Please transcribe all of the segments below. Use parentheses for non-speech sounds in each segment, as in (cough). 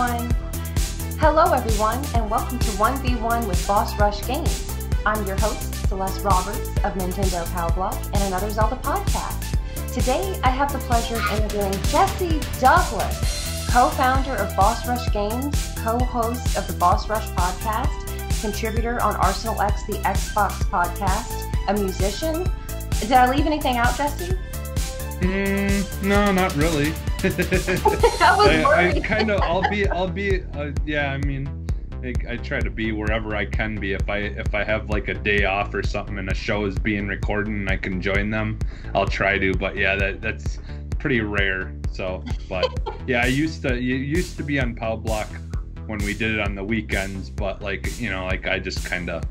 one. Hello, everyone, and welcome to 1v1 with Boss Rush Games. I'm your host, Celeste Roberts of Nintendo Pow Block and another Zelda podcast. Today, I have the pleasure of interviewing Jesse Douglas, co-founder of Boss Rush Games, co-host of the Boss Rush podcast, contributor on Arsenal X, the Xbox podcast, a musician. Did I leave anything out, Jesse? Mm, no, not really. (laughs) I was I, I kind of, I'll be, I'll be, uh, yeah. I mean, I, I try to be wherever I can be. If I, if I have like a day off or something and a show is being recorded and I can join them, I'll try to. But yeah, that that's pretty rare. So, but (laughs) yeah, I used to, you used to be on Pow Block when we did it on the weekends. But like, you know, like I just kind of,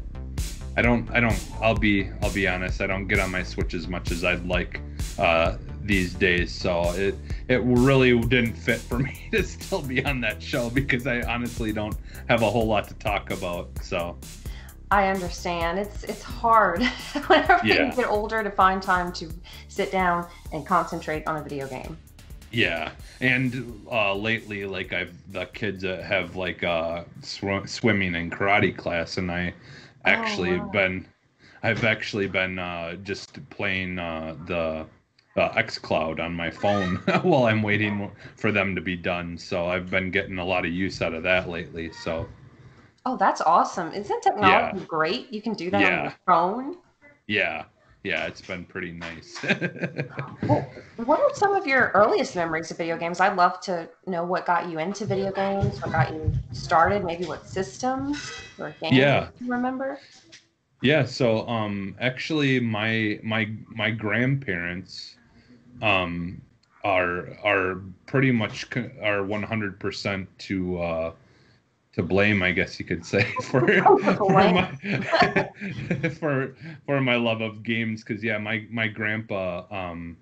I don't, I don't. I'll be, I'll be honest. I don't get on my Switch as much as I'd like. Uh, these days so it it really didn't fit for (laughs) me to still be on that show because i honestly don't have a whole lot to talk about so I understand. It's it's hard (laughs) whenever Yeah. you get older to find time to sit down and concentrate on a video game. yeah and uh lately like i've the kids that have like uh sw- swimming and karate class and i actually wow. been i've actually been uh just playing uh the uh, xcloud on my phone (laughs) while i'm waiting for them to be done so i've been getting a lot of use out of that lately so Oh, that's awesome. Isn't technology great? You can do that on Yeah. your phone. Yeah, yeah, it's been pretty nice. (laughs) Well, what are some of your earliest memories of video games? I'd love to know what got you into video games, what got you started, maybe what systems or games Yeah. you remember. yeah, so um actually my my my grandparents um are are pretty much are 100% to uh to blame, I guess you could say, (laughs) (laughs) for for my (laughs) for for my love of games. Because yeah, my my grandpa, um,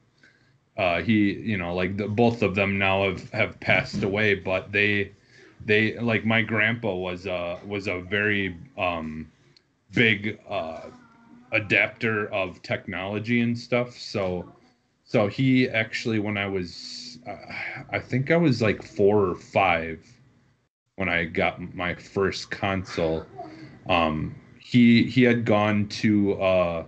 uh, he you know like the, both of them now have have passed away, but they they like my grandpa was a was a very um big uh adapter of technology and stuff. So so he actually when I was uh, I think I was like four or five when I got my first console. Um, he he had gone to uh,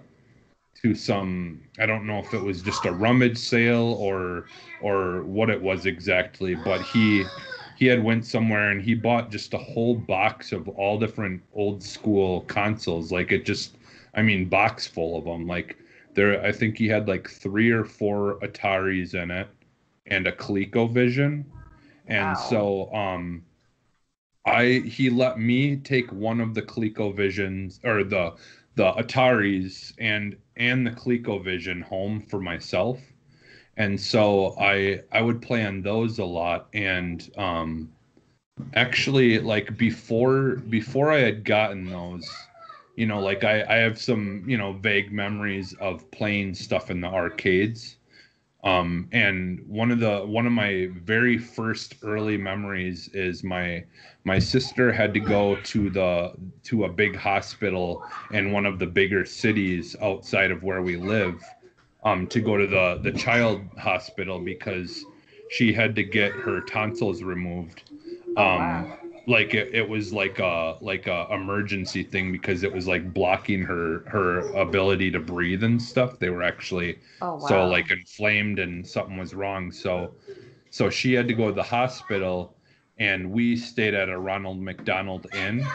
to some I don't know if it was just a rummage sale or or what it was exactly, but he he had went somewhere and he bought just a whole box of all different old school consoles. Like it just I mean box full of them. Like there I think he had like three or four Ataris in it and a ColecoVision. And Wow. so um I he let me take one of the ColecoVisions or the the Ataris and and the ColecoVision home for myself. And so I I would play on those a lot and um actually like before before I had gotten those you know like I I have some you know vague memories of playing stuff in the arcades um and one of the one of my very first early memories is my my sister had to go to the to a big hospital in one of the bigger cities outside of where we live um to go to the the child hospital because she had to get her tonsils removed Oh, um wow. Like it, it was like a like a emergency thing because it was like blocking her her ability to breathe and stuff they were actually Oh wow. so like inflamed and something was wrong so so she had to go to the hospital and we stayed at a ronald mcdonald inn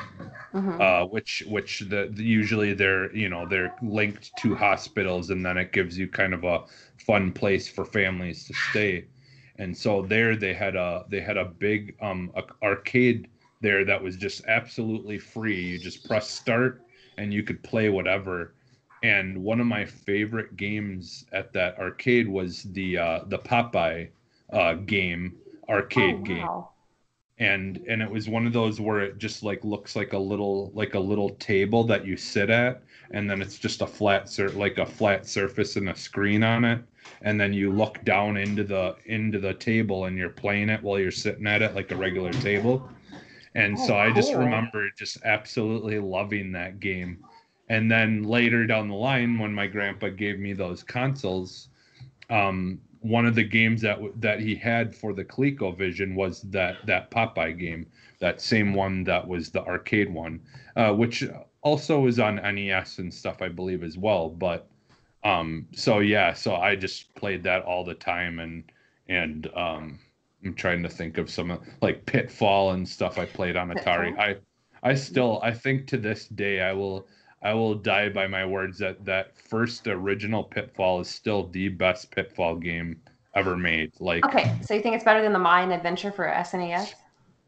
Mhm. uh, which which the, the usually they're you know they're linked to hospitals and then it gives you kind of a fun place for families to stay and so there they had a they had a big um a- arcade there that was just absolutely free. You just press start and you could play whatever. And one of my favorite games at that arcade was the uh the popeye uh game arcade Oh, game. and and it was one of those where it just like looks like a little like a little table that you sit at and then it's just a flat sur- like a flat surface and a screen on it. And then you look down into the into the table and you're playing it while you're sitting at it like a regular table and Oh, so i just remember just absolutely loving that game and then later down the line when my grandpa gave me those consoles um one of the games that that he had for the ColecoVision was that that Popeye game, that same one that was the arcade one, uh, which also was on NES and stuff, I believe, as well. But um, so yeah, so I just played that all the time, and and um, I'm trying to think of some like Pitfall and stuff I played on Atari. Pitfall. I I still I think to this day I will I will die by my words that that first original Pitfall is still the best Pitfall game ever made. Like okay, so you think it's better than the Mayan Adventure for SNES?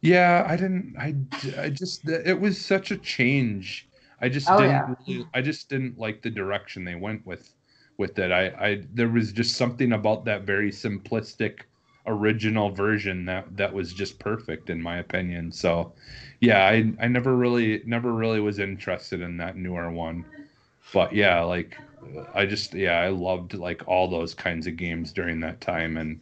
Yeah, I didn't. I I just it was such a change. I just oh, didn't. Yeah. Really, I just didn't like the direction they went with with it. I I there was just something about that very simplistic original version that that was just perfect in my opinion. So yeah, I I never really never really was interested in that newer one. But yeah, like I just yeah, I loved like all those kinds of games during that time and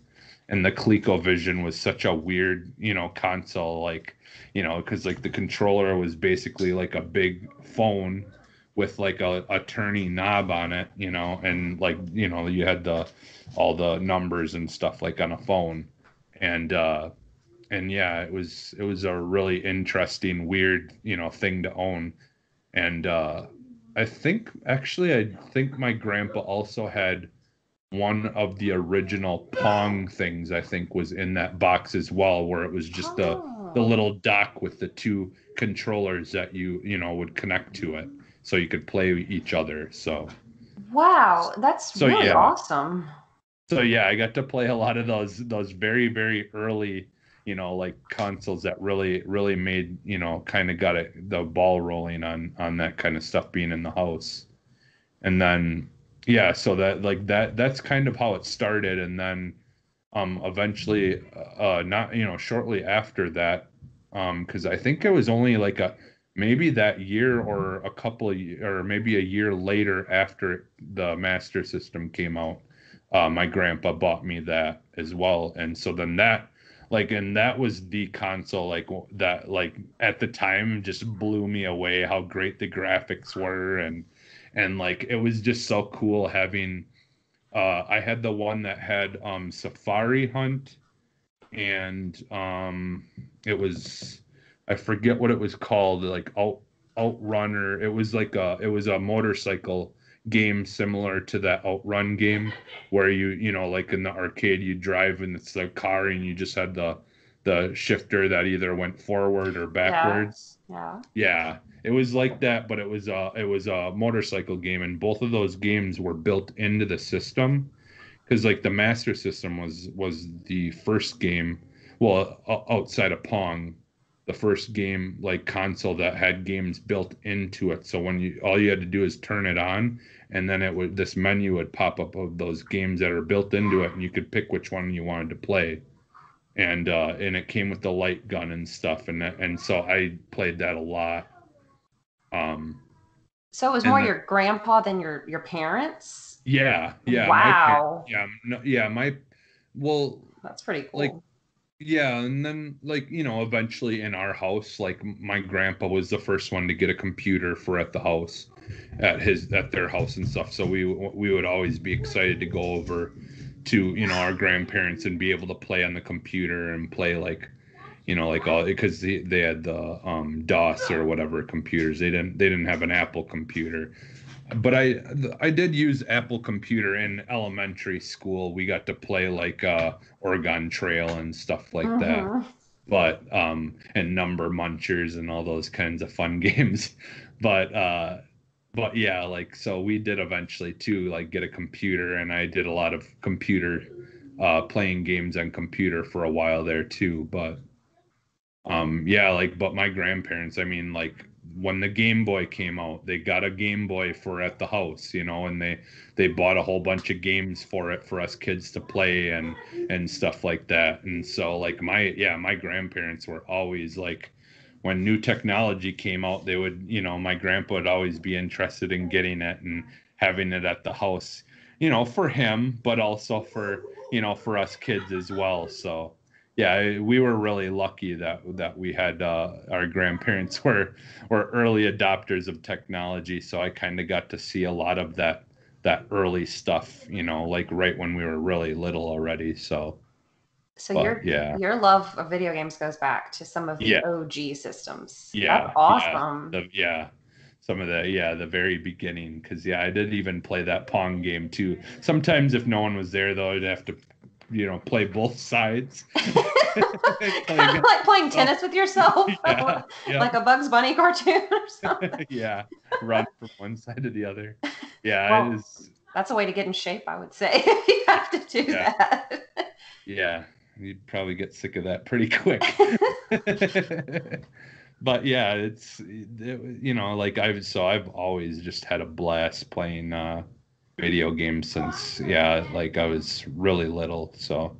and the ColecoVision was such a weird, you know, console like, you know, cuz like the controller was basically like a big phone with like a, a turning knob on it, you know, and like, you know, you had the all the numbers and stuff like on a phone. And uh and yeah, it was it was a really interesting, weird, you know, thing to own. And uh, I think actually, I think my grandpa also had one of the original Pong things. I think was in that box as well, where it was just the the oh. little dock with the two controllers that you you know would connect to it, so you could play each other. So. Wow, that's so, really yeah. awesome. So yeah, I got to play a lot of those those very very early you know like consoles that really really made you know kind of got it the ball rolling on on that kind of stuff being in the house and then yeah so that like that that's kind of how it started and then um eventually uh not you know shortly after that um because i think it was only like a maybe that year or a couple of or maybe a year later after the master system came out uh, my grandpa bought me that as well. And so then that like and that was the console like that like at the time just blew me away how great the graphics were. And and like it was just so cool having uh i had the one that had um safari hunt. And um it was i forget what it was called like out outrunner. It was like a it was a motorcycle game similar to that outrun game where you you know like in the arcade you drive and it's a car and you just had the the shifter that either went forward or backwards. Yeah. Yeah, yeah. it was like that but it was a it was a motorcycle game and both of those games were built into the system because like the master system was was the first game well outside of pong the first game like console that had games built into it. So when you all you had to do is turn it on and then it would this menu would pop up of those games that are built into it and you could pick which one you wanted to play. And uh and it came with the light gun and stuff and that, and so i played that a lot. Um so it was more the, your grandpa than your your parents? Yeah yeah wow. yeah no, yeah my well that's pretty cool. like yeah and then like you know eventually in our house like my grandpa was the first one to get a computer for at the house at his at their house and stuff so we we would always be excited to go over to you know our grandparents and be able to play on the computer and play like you know like all because they, they had the um dos or whatever computers they didn't they didn't have an apple computer but I I did use Apple Computer in elementary school. We got to play like uh, Oregon Trail and stuff like uh-huh. that. But um, and Number Munchers and all those kinds of fun (laughs) games. But uh, but yeah, like so we did eventually too, like get a computer, and I did a lot of computer uh, playing games on computer for a while there too. But um, yeah, like but my grandparents, I mean, like when the Game Boy came out, they got a Game Boy for at the house, you know, and they they bought a whole bunch of games for it for us kids to play and and stuff like that. And so like my yeah, my grandparents were always like when new technology came out, they would, you know, my grandpa would always be interested in getting it and having it at the house, you know, for him, but also for, you know, for us kids as well. So yeah, we were really lucky that that we had uh, our grandparents (laughs) were were early adopters of technology. So I kind of got to see a lot of that that early stuff, you know, like right when we were really little already. So So But, your yeah. your love of video games goes back to some of the Yeah. OG systems. Yeah, That's awesome. the yeah some of the yeah the very beginning because yeah i did even play that pong game too sometimes if no one was there though i'd have to you know play both sides (laughs) Play kind of like playing tennis with yourself, (laughs) yeah, yeah, like a Bugs Bunny cartoon or (laughs) something. yeah run from one side to the other yeah Well- That's a way to get in shape, I would say. you have to do Yeah. that. yeah you'd probably get sick of that pretty quick but yeah it's it, you know like i've so i've always just had a blast playing uh video games since yeah like i was really little so.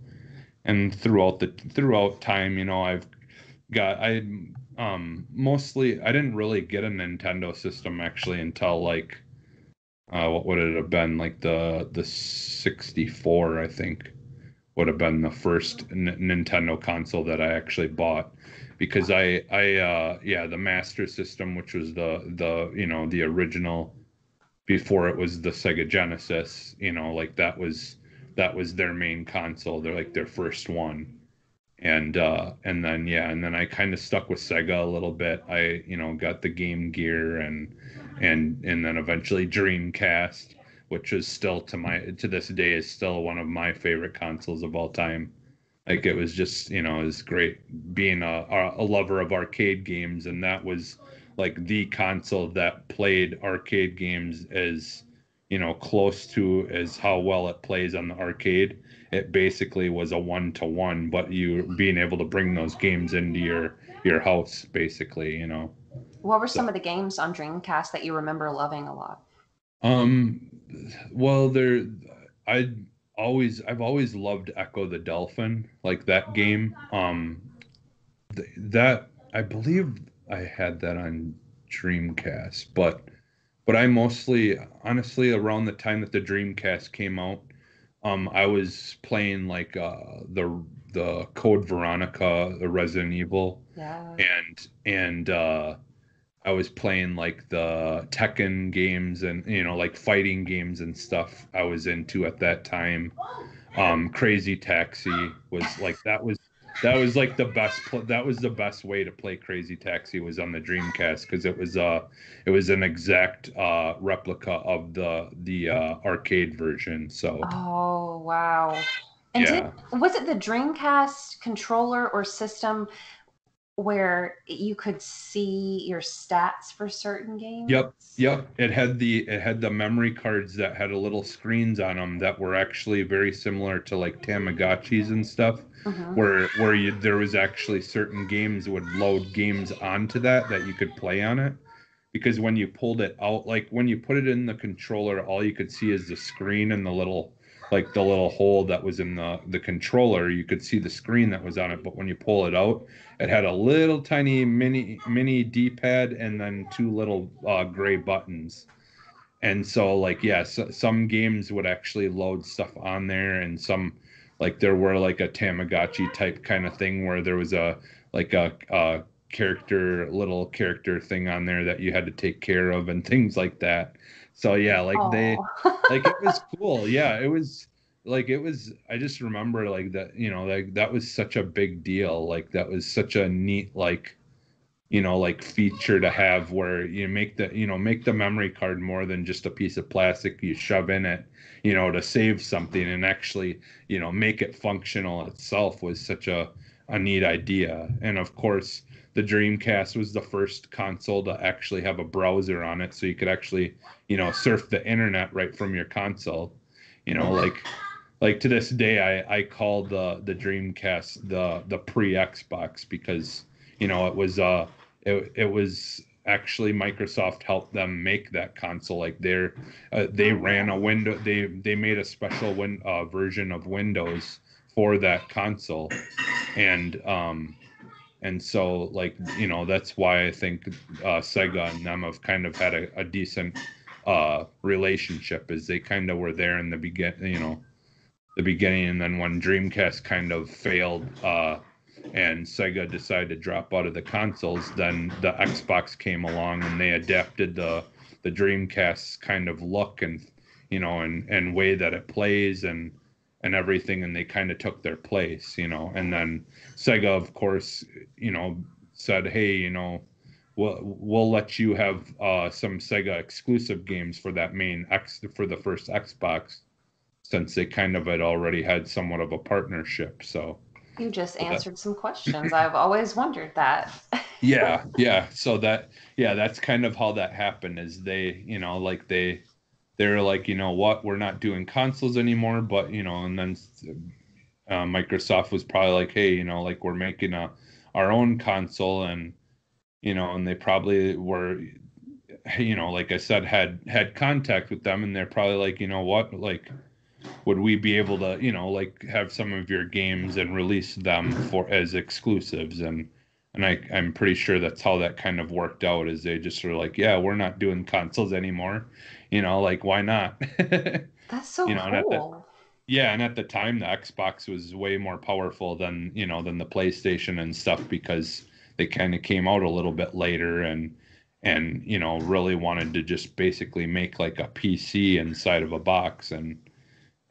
And throughout the throughout time you know i've got i um mostly i didn't really get a nintendo system actually until like uh what would it have been like the the 64 i think would have been the first N- Nintendo console that I actually bought. Because I I uh yeah the Master System which was the the you know the original before it was the Sega Genesis you know like that was that was their main console. They're like their first one. And uh and then yeah and then I kind of stuck with Sega a little bit. I you know got the Game Gear and and and then eventually Dreamcast which is still to my to this day is still one of my favorite consoles of all time. Like it was just you know it was great being a a lover of arcade games, and that was like the console that played arcade games as you know close to as how well it plays on the arcade. It basically was a one to one, but you being able to bring those games into your your house basically, you know. What were some of the games on Dreamcast that you remember loving a lot? Um, well, there, I always, I've always loved Ecco the Dolphin, like that game. Um, th- that I believe I had that on Dreamcast, but, but I mostly, honestly, around the time that the Dreamcast came out, um, I was playing like uh the the Code Veronica, the Resident Evil Yeah. and and uh I was playing like the Tekken games and you know like fighting games and stuff I was into at that time. Um Crazy Taxi was like that was that was like the best pl- that was the best way to play Crazy Taxi was on the Dreamcast because it was uh it was an exact uh replica of the the uh arcade version. So Oh wow. And Yeah. did, was it the Dreamcast controller or system where you could see your stats for certain games? Yep, Yep, it had the it had the memory cards that had a little screens on them that were actually very similar to like Tamagotchis and stuff, Mhm. where where you there was actually certain games would load games onto that that you could play on it. Because when you pulled it out, like when you put it in the controller, all you could see is the screen and the little like the little hole that was in the the controller. You could see the screen that was on it, but when you pull it out, it had a little tiny mini mini d-pad and then two little uh, gray buttons and so like yes some games would actually load stuff on there and some like there were like a tamagotchi type kind of thing where there was a like a, a character little character thing on there that you had to take care of and things like that so yeah like they like it was (laughs) cool. Yeah it was like it was i just remember like that you know like that was such a big deal. Like that was such a neat like you know like feature to have where you make the you know make the memory card more than just a piece of plastic. You shove in it you know to save something and actually you know make it functional itself was such a a neat idea. And of course the dreamcast was the first console to actually have a browser on it so you could actually you know surf the internet right from your console. You know like like to this day i i call the the dreamcast the the pre xbox because you know it was uh it, it was actually microsoft helped them make that console. Like they're uh, they ran a window they they made a special win, uh, version of windows for that console. And um and so like you know that's why i think uh sega and them have kind of had a, a decent uh relationship is they kind of were there in the begin you know the beginning and then when dreamcast kind of failed uh and Sega decided to drop out of the consoles, then the Xbox came along and they adapted the the Dreamcast's kind of look and you know, and and way that it plays and and everything, and they kind of took their place, you know. And then Sega, of course, you know, said, hey, you know, we'll we'll let you have uh, some Sega exclusive games for that main X for the first Xbox, since they kind of had already had somewhat of a partnership. So you just answered that, some questions. I've always wondered that. yeah, (laughs) yeah. So that yeah, that's kind of how that happened. Is they you know like they they're like you know what we're not doing consoles anymore, but you know and then uh, Microsoft was probably like hey you know like we're making a our own console and you know and they probably were you know like I said had had contact with them and they're probably like you know what like would we be able to you know like have some of your games and release them for as exclusives and and I, I'm pretty sure that's how that kind of worked out is they just were like, yeah, we're not doing consoles anymore. You know, like why not? (laughs) that's so you know, cool. The, yeah, and at the time the Xbox was way more powerful than, you know, than the PlayStation and stuff because they kind of came out a little bit later and and you know really wanted to just basically make like a PC inside of a box and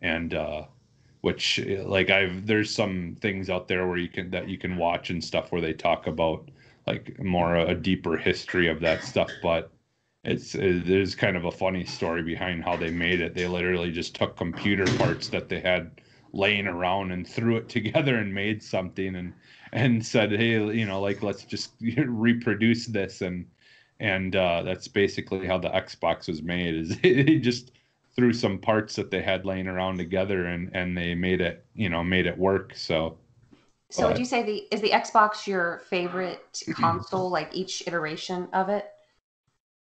and uh which like I've there's some things out there where you can that you can watch and stuff where they talk about like more a deeper history of that stuff but it's it, there's kind of a funny story behind how they made it. They literally just took computer parts that they had laying around and threw it (laughs) together and made something and and said hey you know like let's just (laughs) reproduce this. And and uh, that's basically how the xbox was made is (laughs) they just threw some parts that they had laying around together and and they made it you know made it work so. So but, would you say the is the xbox your favorite console like each iteration of it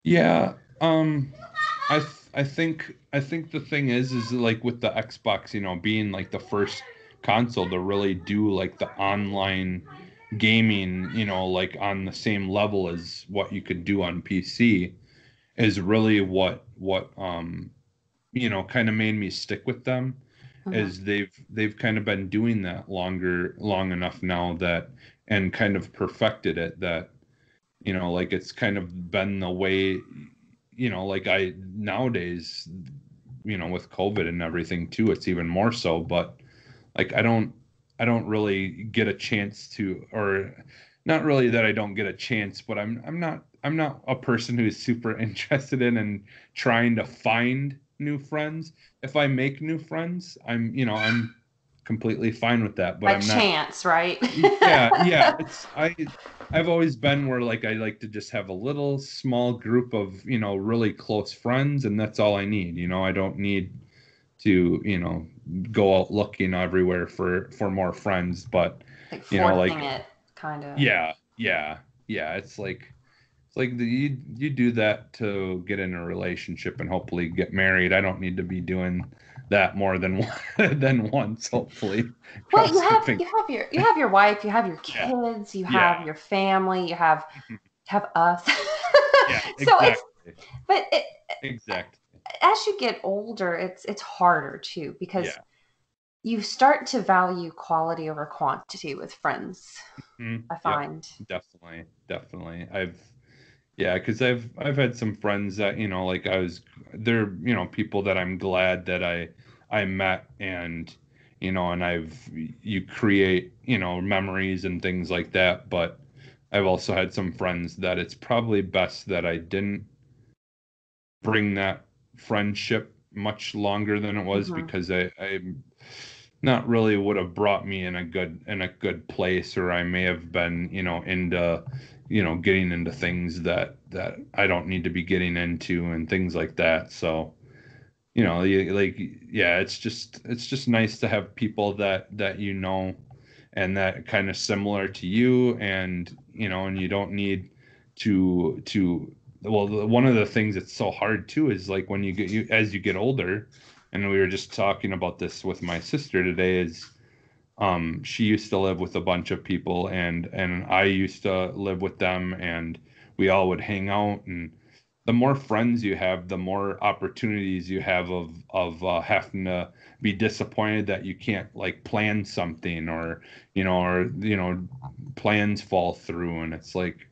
yeah um i i think i think the thing is is like with the xbox you know being like the first console to really do like the online gaming you know like on the same level as what you could do on pc is really what what um you know kind of made me stick with them uh-huh. is they've they've kind of been doing that longer long enough now that and kind of perfected it that you know like it's kind of been the way you know like i nowadays you know with covid and everything too it's even more so but like i don't i don't really get a chance to or not really that i don't get a chance but i'm i'm not i'm not a person who's super (laughs) interested in and trying to find new friends. If I make new friends, I'm you know I'm completely fine with that. But By I'm not, chance, right? (laughs) yeah, yeah. (laughs) It's I I've always been where like I like to just have a little small group of you know really close friends, and that's all I need. You know, I don't need to you know go out looking everywhere for for more friends, but like you know like it kind of yeah yeah yeah. It's like it's like the, you you do that to get in a relationship and hopefully get married. I don't need to be doing that more than (laughs) one, than once. Hopefully. Well, you have you have your you have your wife, you have your kids, yeah. you have yeah. your family, you have mm-hmm. have us. (laughs) yeah, exactly. so it's but it, exactly as you get older, it's it's harder too because. Yeah. You start to value quality over quantity with friends. Mm-hmm. I find yep. definitely, definitely. I've yeah, because I've I've had some friends that you know, like I was, they're you know people that I'm glad that I I met and you know, and I've you create you know memories and things like that. But I've also had some friends that it's probably best that I didn't bring that friendship much longer than it was mm-hmm. because I I not really would have brought me in a good in a good place or I may have been you know into you know getting into things that that I don't need to be getting into and things like that. So you know like yeah it's just it's just nice to have people that that you know and that kind of similar to you and you know and you don't need to to well one of the things that's so hard too is like when you get you as you get older and we were just talking about this with my sister today is um, she used to live with a bunch of people and and I used to live with them and we all would hang out and the more friends you have the more opportunities you have of of uh, having to be disappointed that you can't like plan something or you know or you know plans fall through and it's like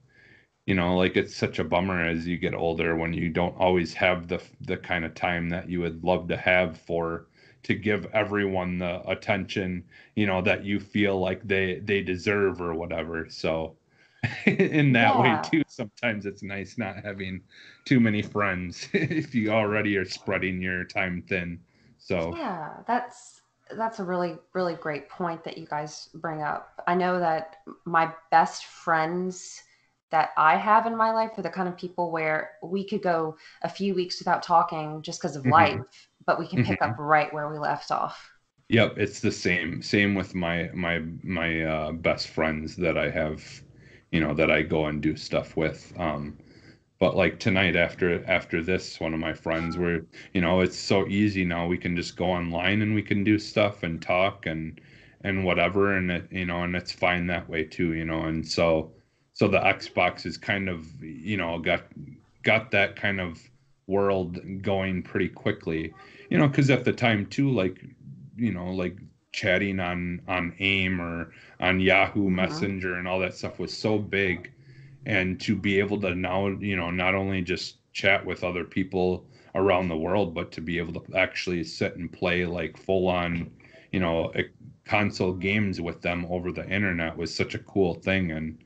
you know like it's such a bummer as you get older when you don't always have the the kind of time that you would love to have for to give everyone the attention you know that you feel like they they deserve or whatever so (laughs) in that yeah. way too sometimes it's nice not having too many friends (laughs) if you already are spreading your time thin so yeah that's that's a really really great point that you guys bring up i know that my best friends that I have in my life are the kind of people where we could go a few weeks without talking just because of mm-hmm. life, but we can pick mm-hmm. up right where we left off. Yep, it's the same. Same with my my my uh, best friends that I have, you know, that I go and do stuff with. Um, but like tonight after after this, one of my friends were, you know, it's so easy now. We can just go online and we can do stuff and talk and and whatever, and it, you know, and it's fine that way too, you know. And so so the Xbox is kind of you know got got that kind of world going pretty quickly you know because at the time too like you know like chatting on on aim or on yahoo mm-hmm. messenger and all that stuff was so big and to be able to now you know not only just chat with other people around the world but to be able to actually sit and play like full on you know console games with them over the internet was such a cool thing and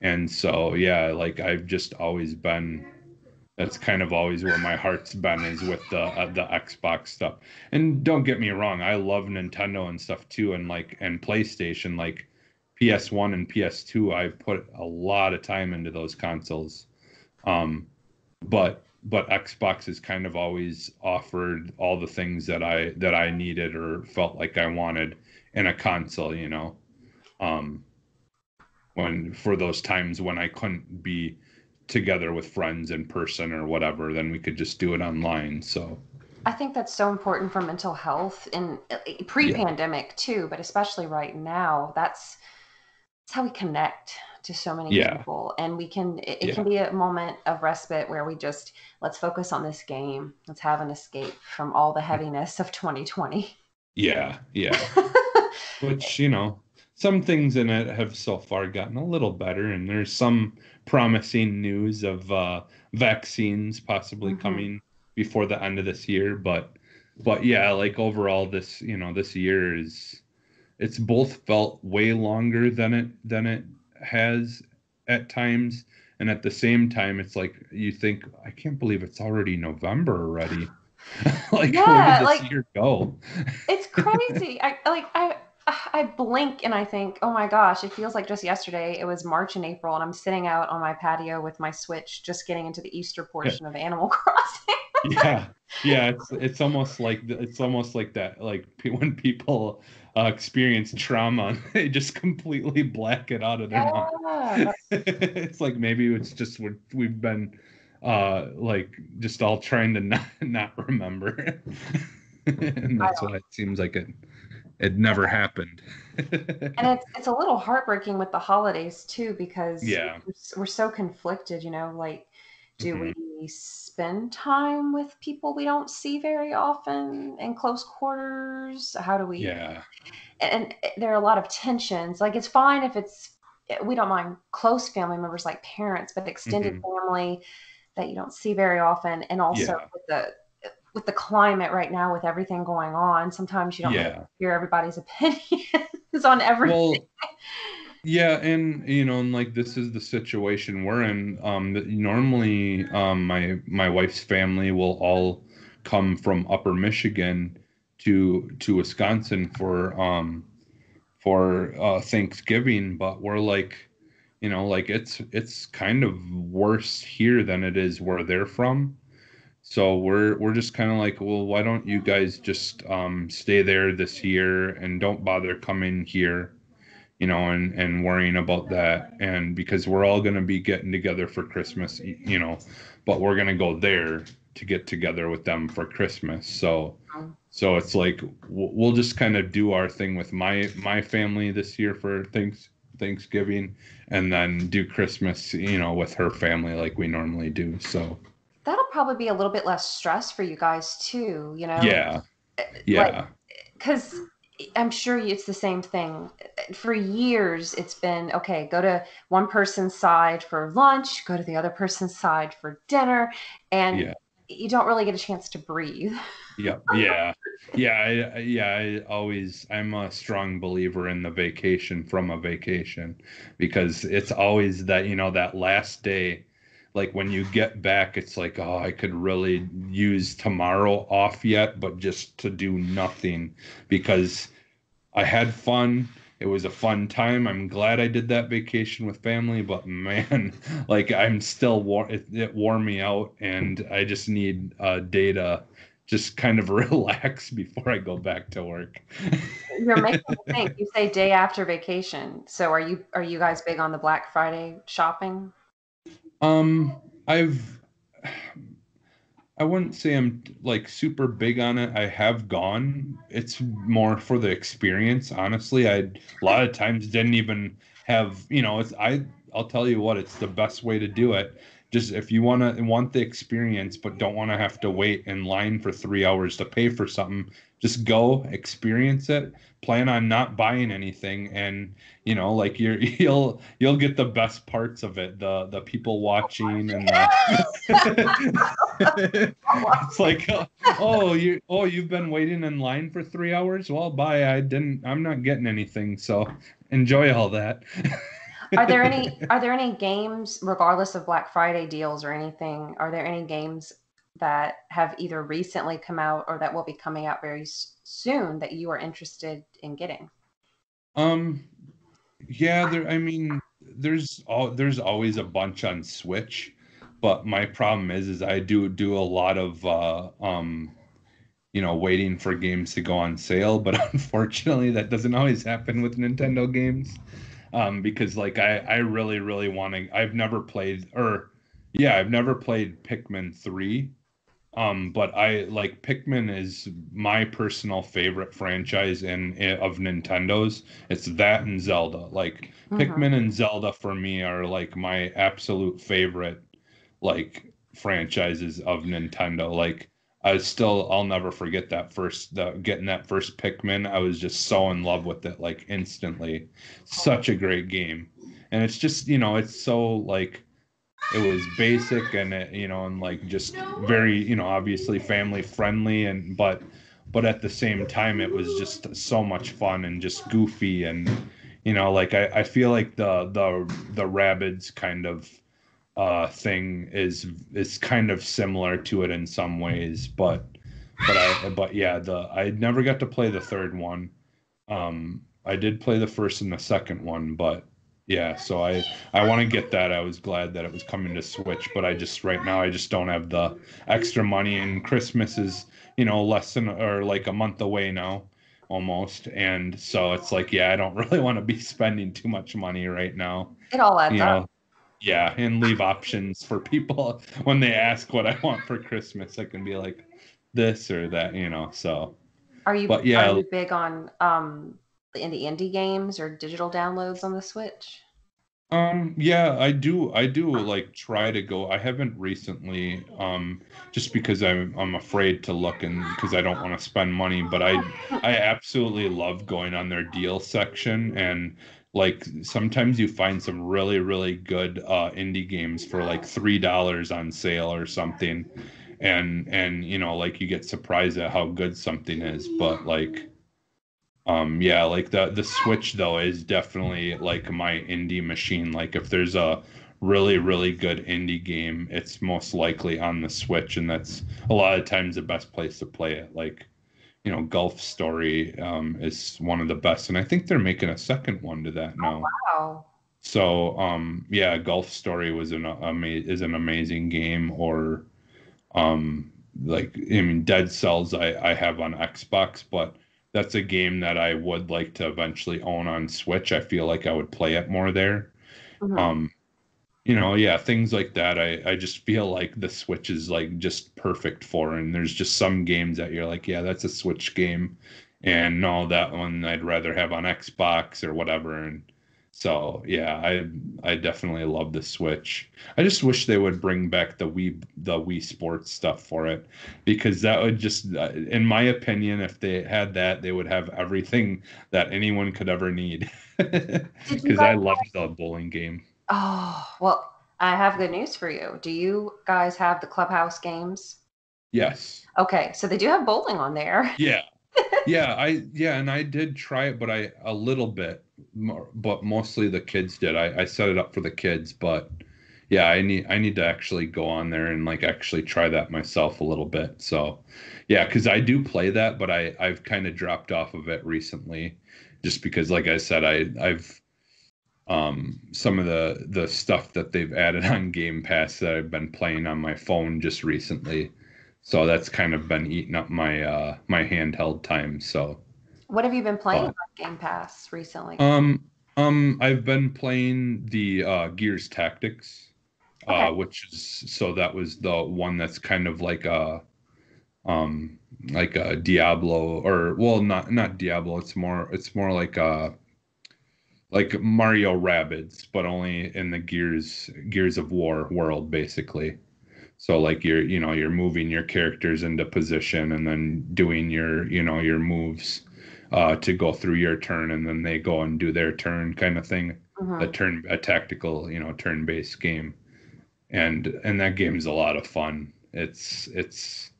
and so yeah like i've just always been that's kind of always where my heart's been is with the uh, the xbox stuff. And don't get me wrong i love nintendo and stuff too and like and playstation like ps1 and ps2 i've put a lot of time into those consoles. Um but but xbox has kind of always offered all the things that i that i needed or felt like i wanted in a console you know? Um when for those times when I couldn't be together with friends in person or whatever, then we could just do it online. So I think that's so important for mental health in uh, pre-pandemic yeah. too, but especially right now. That's that's how we connect to so many yeah. people, and we can. It, it yeah. can be a moment of respite where we just let's focus on this game. Let's have an escape from all the heaviness of 2020. Yeah, yeah. (laughs) Which you know, some things in it have so far gotten a little better, and there's some promising news of uh, vaccines possibly mm-hmm. coming before the end of this year. But but yeah, like overall, this you know this year is it's both felt way longer than it than it has at times, and at the same time, it's like you think I can't believe it's already November already. (laughs) like yeah, where did this like, year go? it's crazy. I like I (sighs) I blink and I think, oh my gosh, it feels like just yesterday. It was March and April, and I'm sitting out on my patio with my Switch, just getting into the Easter portion yeah. of Animal (laughs) Crossing. yeah, (laughs) yeah, it's it's almost like it's almost like that, like when people uh, experience trauma, (laughs) they just completely black it out of their yeah. mind. it's like maybe it's just we we've been uh like just all trying to not not remember, and that's why it seems like it it never happened. (laughs) and it's it's a little heartbreaking with the holidays too because yeah we're, we're so conflicted. You know, like do mm-hmm. we spend time with people we don't see very often in close quarters? How do we? Yeah. And, and there are a lot of tensions. Like it's fine if it's we don't mind close family members like parents, but extended mm-hmm. family that you don't see very often, and also yeah. with the with the climate right now with everything going on sometimes you don't yeah. hear everybody's (laughs) opinions on everything well, yeah and you know and like this is the situation we're in um that normally um my my wife's family will all come from upper michigan to to wisconsin for um for uh thanksgiving but we're like you know like it's it's kind of worse here than it is where they're from so we're we're just kind of like, well, why don't you guys just um, stay there this year and don't bother coming here, you know, and and worrying about that, and because we're all gonna be getting together for Christmas, you know, but we're gonna go there to get together with them for Christmas. So so it's like we'll just kind of do our thing with my my family this year for things Thanksgiving, and then do Christmas, you know, with her family like we normally do. So that'll probably be a little bit less stress for you guys too, you know? Yeah. Eh, yeah. Because I'm sure it's the same thing. For years, it's been okay, go to one person's side for lunch, go to the other person's side for dinner, and yeah. you don't really get a chance to breathe. Yep. (laughs) Yeah. Yeah. I, yeah. I always, I'm a strong believer in the vacation from a vacation because it's always that, you know, that last day like when you get back it's like oh i could really use tomorrow off yet but just to do nothing because i had fun it was a fun time i'm glad i did that vacation with family but (laughs) man like i'm still war it, it wore me out and i just need uh, data just kind of (laughs) relax before I go back to work. You're making me (laughs) think. You say day after vacation. So are you are you guys big on the Black Friday shopping? Um, I've I wouldn't say I'm like super big on it. I have gone. It's more for the experience, honestly. I a lot of times didn't even have, you know, it's I I'll tell you what, it's the best way to do it. Just if you want to want the experience but don't want to have to wait in line for 3 hours to pay for something, just go experience it. Plan on not buying anything and you know like you're (laughs) you'll you'll get the best parts of it the the people watching and the (laughs) it's like oh, oh you oh you've been waiting in line for three hours? Well bye i didn't i'm not getting anything so enjoy all that. Are there (laughs) any are there any games regardless of black friday deals or anything are there any games that have either recently come out or that will be coming out very soon that you are interested in getting? Um, yeah, there. I mean, there's all there's always a bunch on Switch, but my problem is, is I do do a lot of uh, um, you know, waiting for games to go on sale, but (laughs) unfortunately, that doesn't always happen with Nintendo games. Um, because like I, I really, really want to. I've never played, or yeah, I've never played Pikmin three, um, but I like Pikmin is my personal favorite franchise in, in of Nintendo's. It's that and Zelda. Like mm-hmm. Pikmin and Zelda for me are like my absolute favorite like franchises of Nintendo. Like I still I'll never forget that first the, getting that first Pikmin. I was just so in love with it like instantly. Such a great game. And it's just, you know, it's so like it was basic and it, you know and like just very you know obviously family friendly and but but at the same time it was just so much fun and just goofy and you know like i, I feel like the the the Rabbids kind of uh thing is is kind of similar to it in some ways but but i but yeah the i never got to play the third one. Um i did play the first and the second one but yeah so i i want to get that. I was glad that it was coming to switch but i just right now i just don't have the extra money and christmas is you know less than or like a month away now almost. And so it's like yeah i don't (laughs) really want to be spending too much money right now it all adds you know, up yeah and leave options for people. (laughs) When they ask what i want for christmas i can be like this or that you know so. Are you but yeah. are you big on um in the indie games or digital downloads on the Switch? Um yeah, I do I do like try to go. I haven't recently um just because I'm I'm afraid to look and because I don't want to spend money, but I I absolutely love going on their deal section and like sometimes you find some really really good uh indie games for like $3 on sale or something and and you know like you get surprised at how good something is, but like um yeah like the the switch though is definitely like my indie machine. Like if there's a really really good indie game it's most likely on the switch and that's a lot of times the best place to play it. Like you know golf story um is one of the best and i think they're making a second one to that now. Oh, wow. So um yeah golf story was an ama- is an amazing game or um like i mean dead cells i i have on xbox but that's a game that I would like to eventually own on Switch. I feel like I would play it more there. Mm-hmm. Um, you know, yeah, things like that. I I just feel like the Switch is like just perfect for. And there's just some games that you're like, yeah, that's a Switch game, and no, that one I'd rather have on Xbox or whatever. And So yeah, I I definitely love the Switch. I just wish they would bring back the Wii the Wii Sports stuff for it, because that would just, uh, in my opinion, if they had that, they would have everything that anyone could ever need. Because (laughs) I love the bowling game. Oh well, I have good news for you. Do you guys have the Clubhouse games? Yes. Okay, so they do have bowling on there. Yeah. (laughs) yeah, I yeah, and I did try it, but I a little bit, but mostly the kids did. I, I set it up for the kids, but yeah, I need I need to actually go on there and like actually try that myself a little bit. So yeah, because I do play that, but I I've kind of dropped off of it recently, just because like I said, I I've um some of the the stuff that they've added on Game Pass that I've been playing on my phone just recently so that's kind of been eating up my uh my handheld time so what have you been playing on game pass recently? Um um i've been playing the uh gears tactics uh, okay. uh which is so that was the one that's kind of like a um like a diablo or well not not diablo it's more it's more like a like mario rabbids but only in the gears gears of war world basically. So like you're you know you're moving your characters into position and then doing your you know your moves uh, to go through your turn and then they go and do their turn kind of thing. Mm-hmm. a turn a tactical you know turn based game. And and that game's a lot of fun. It's it's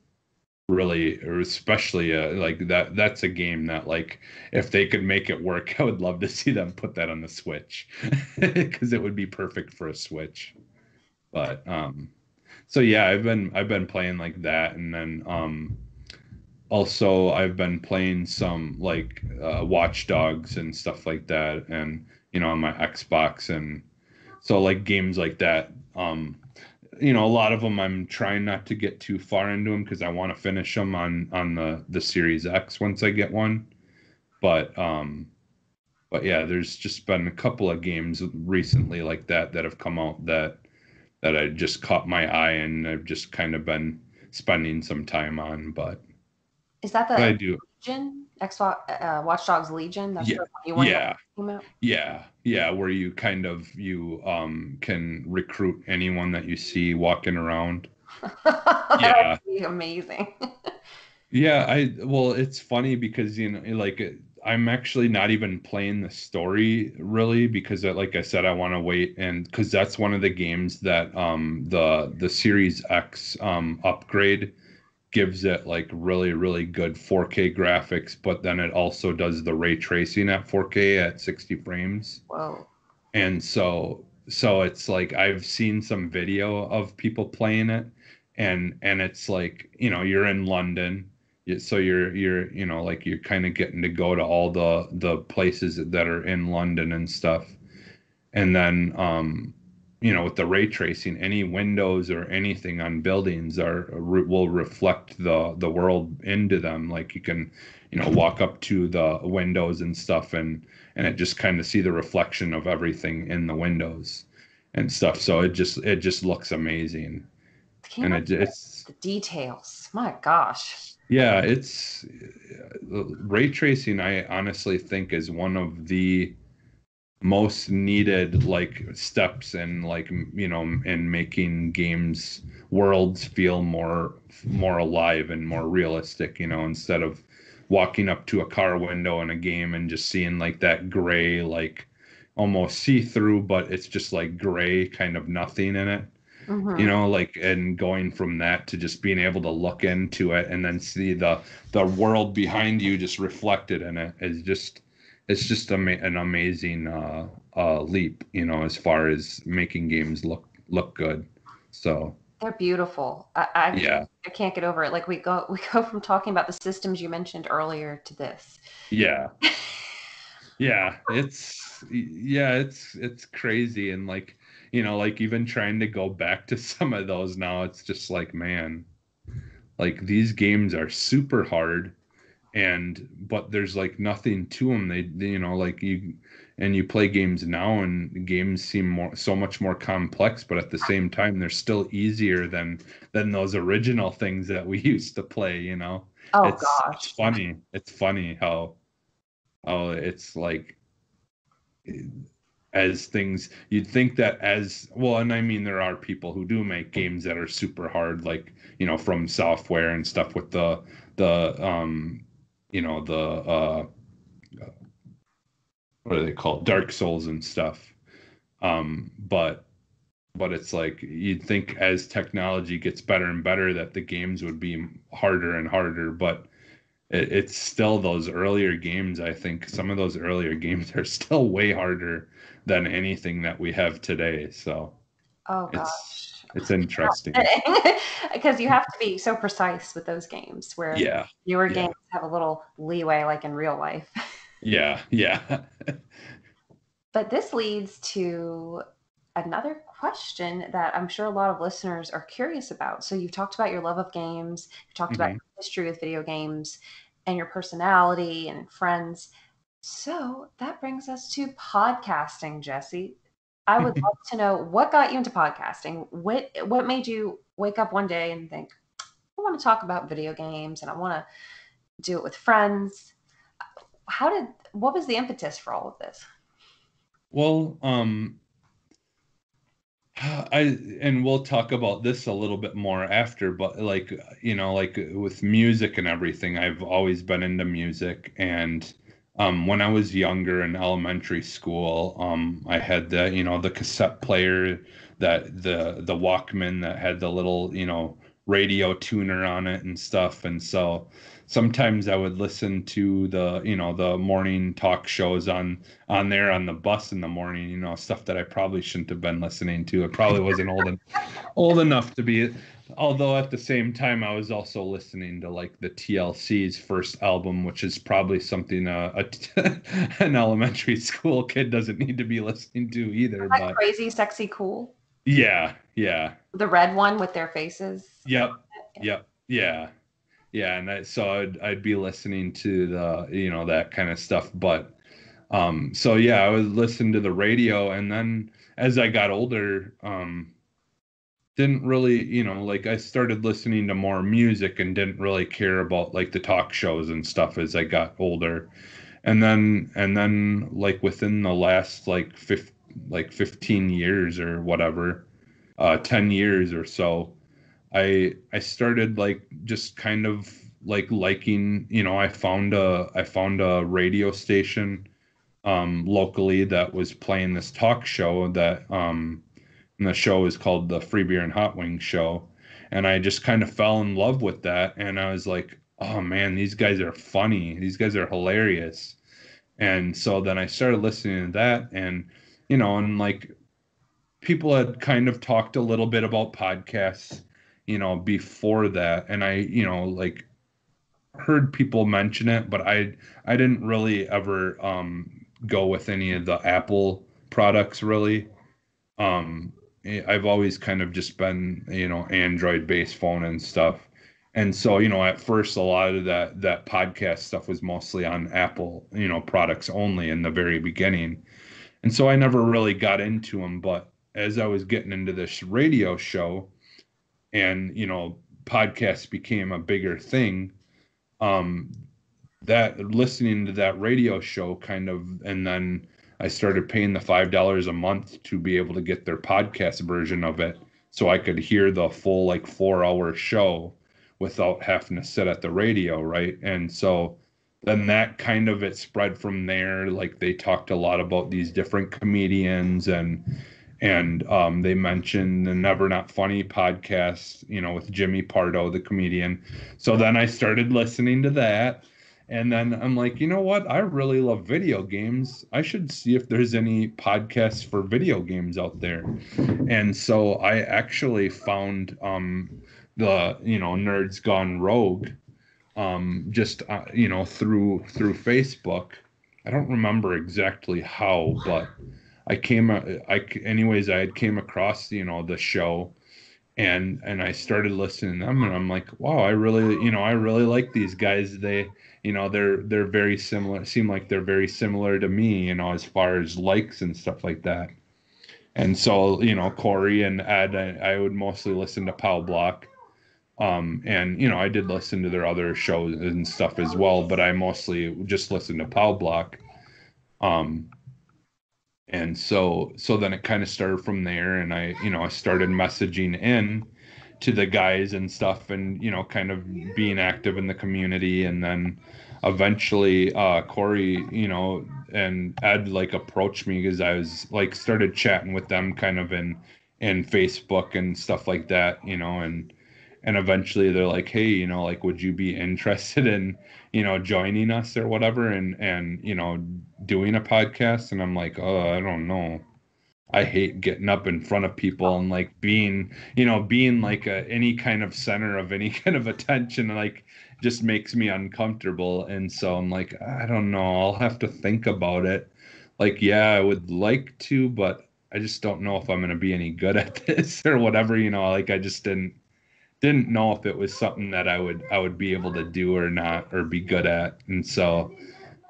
really especially uh, like that that's a game that like if they could make it work (laughs) i would love to see them put that on the switch (laughs) because it would be perfect for a switch. But um so yeah, I've been I've been playing like that, and then um, also I've been playing some like uh, Watch Dogs and stuff like that, and you know on my Xbox, and so like games like that. Um, you know, a lot of them I'm trying not to get too far into them because I want to finish them on on the the Series X once I get one. But um, but yeah, there's just been a couple of games recently like that that have come out that that I just caught my eye and I've just kind of been spending some time on. But is that the I do. Legion Xbox uh, Watch Dogs Legion? That's yeah, yeah, yeah, yeah. Where you kind of you um can recruit anyone that you see walking around. (laughs) yeah, amazing. (laughs) yeah, I well, it's funny because you know, like I'm actually not even playing the story really because uh, like I said I want to wait and cuz that's one of the games that um the the Series X um upgrade gives it like really really good 4K graphics but then it also does the ray tracing at 4K at 60 frames. Wow. And so so it's like I've seen some video of people playing it and and it's like, you know, you're in London so you're you're you know like you're kind of getting to go to all the the places that are in London and stuff and then um you know with the ray tracing any windows or anything on buildings are will reflect the the world into them. Like you can you know walk up to the windows and stuff and and it just kind of see the reflection of everything in the windows and stuff. So it just it just looks amazing. And it, it's the details? My gosh. Yeah, it's uh, ray tracing. I honestly think is one of the most needed like steps in like you know in making games worlds feel more more alive and more realistic. You know, instead of walking up to a car window in a game and just seeing like that gray like almost see through, but it's just like gray kind of nothing in it mm-hmm. you know like and going from that to just being able to look into it and then see the the world behind you just reflected in it is just it's just an amazing uh, uh, leap you know as far as making games look look good. So they're beautiful. I, I yeah. I can't get over it. Like we go (laughs) we go from talking about the systems you mentioned earlier to this. Yeah. (laughs) Yeah it's yeah it's it's crazy. And like you know like even trying to go back to (laughs) some of those now it's just like man like these games are super hard and but there's like nothing to them they, they, you know like you and you play games now and games seem more so much more complex but at the same time they're still easier than than those original things that we (laughs) used to play you know? Oh it's, gosh. it's funny. It's funny how how it's like as things you'd think that as well and i mean there are people who do make games that are super hard like you know from software and stuff with the the um you know the uh what are they called dark souls and stuff um but but it's like you'd think as technology gets better and better that the games would be harder and harder but it, it's still those earlier games i think some of those earlier (laughs) games are still way harder than anything that we have today so Oh gosh. It's interesting (laughs) because you have to be so precise with those games where yeah newer yeah. games have a little leeway like in real life. (laughs) yeah yeah But this leads to another question that I'm sure a lot of listeners are curious about. So you've talked about your love of games, you've talked about Mhm. your history with video games and your personality and friends. So that brings us to podcasting, Jesse. I would (laughs) love to know what got you into podcasting. What what made you wake up one day and think, I want to talk about video games and I want to do it with friends. How did what was the impetus for all of this? Well, um, (sighs) I and we'll talk about this a little bit more after, but like you know, like with music and everything, I've always been into music, and um, when I was younger in elementary school, um, I had the you know the cassette player that the the Walkman that had the little you know radio tuner on it and stuff, and so sometimes I would listen to the you know the morning talk shows on on there on the bus in the morning. You know stuff that I probably shouldn't have been listening to. I probably wasn't old old enough to be. Although at the same time, I was also listening to like the TLC's first album, which is probably something a, a (laughs) an elementary school kid doesn't need to be listening to either. But crazy, sexy, cool. yeah, yeah. The red one with their faces. Yep. Yep. Yeah. Yeah. And I, so I'd, I'd be listening to the, you know, that kind of stuff. But, um, so yeah, I would listen to the radio. And then as I got older, um, didn't really, you know, like I started listening to more music and didn't really care about like the talk shows and stuff as I got older. And then, and then like within the last like fif- like 15 years or whatever, uh, 10 years or so, I I started like just kind of like liking, you know, I found a I found a radio station um locally that was playing this talk show that um and the show is called the Free Beer and Hot Wings show. And I just kind of fell in love with that. And I was like, "Oh man, these guys are funny. These guys are hilarious." And so then I started listening to that. And you know, and like people had kind of talked a little bit about podcasts you know before that. And i you know like heard people mention it but i i didn't really ever um go with any of the apple products really. Um i've always kind of just been you know android based phone and stuff. And so you know at first a lot of that that podcast stuff was mostly on apple you know products only in the very beginning. And so i never really got into them but as i was getting into this radio show and you know podcasts became a bigger thing um that listening to that radio show kind of and then i started paying the five dollars a month to be able to get their podcast version of it so i could hear the full like four hour show without having to sit at the radio right and so then that kind of it spread from there like they talked a lot about these different comedians and and um, they mentioned the Never Not Funny podcast, you know, with Jimmy Pardo, the comedian. So then I started listening to that. And then I'm like, you know what? I really love video games. I should see if there's any podcasts for video games out there. And so I actually found um, the, you know, Nerds Gone Rogue um, just, uh, you know, through through Facebook. I don't remember exactly how, but I came, uh, I anyways, I had came across you know the show, and and I started listening to them, and I'm like, wow, I really, you know, I really like these guys. They, you know, they're they're very similar. Seem like they're very similar to me, you know, as far as likes and stuff like that. And so, you know, Corey and Ed, I, I would mostly listen to Pow Block. Um, and you know, I did listen to their other shows and stuff as well, but I mostly just listened to Pow Block. Um, and so so then it kind of started from there and i you know i started messaging in to the guys and stuff and you know kind of being active in the community. And then eventually uh corey you know and ed like approached me because i was like started chatting with them kind of in in facebook and stuff like that you know and and eventually they're like hey you know like would you be interested in you know joining us or whatever and and you know doing a podcast? And i'm like oh i don't know i hate getting up in front of people and like being you know being like a, any kind of center of any (laughs) kind of attention like just makes me uncomfortable. And so i'm like i don't know. I'll have to think about it. Like yeah i would like to but i just don't know if i'm going to be any good at (laughs) this or whatever you know? Like i just didn't didn't know if it was something that I would I would be able to do or not or be good at. And so,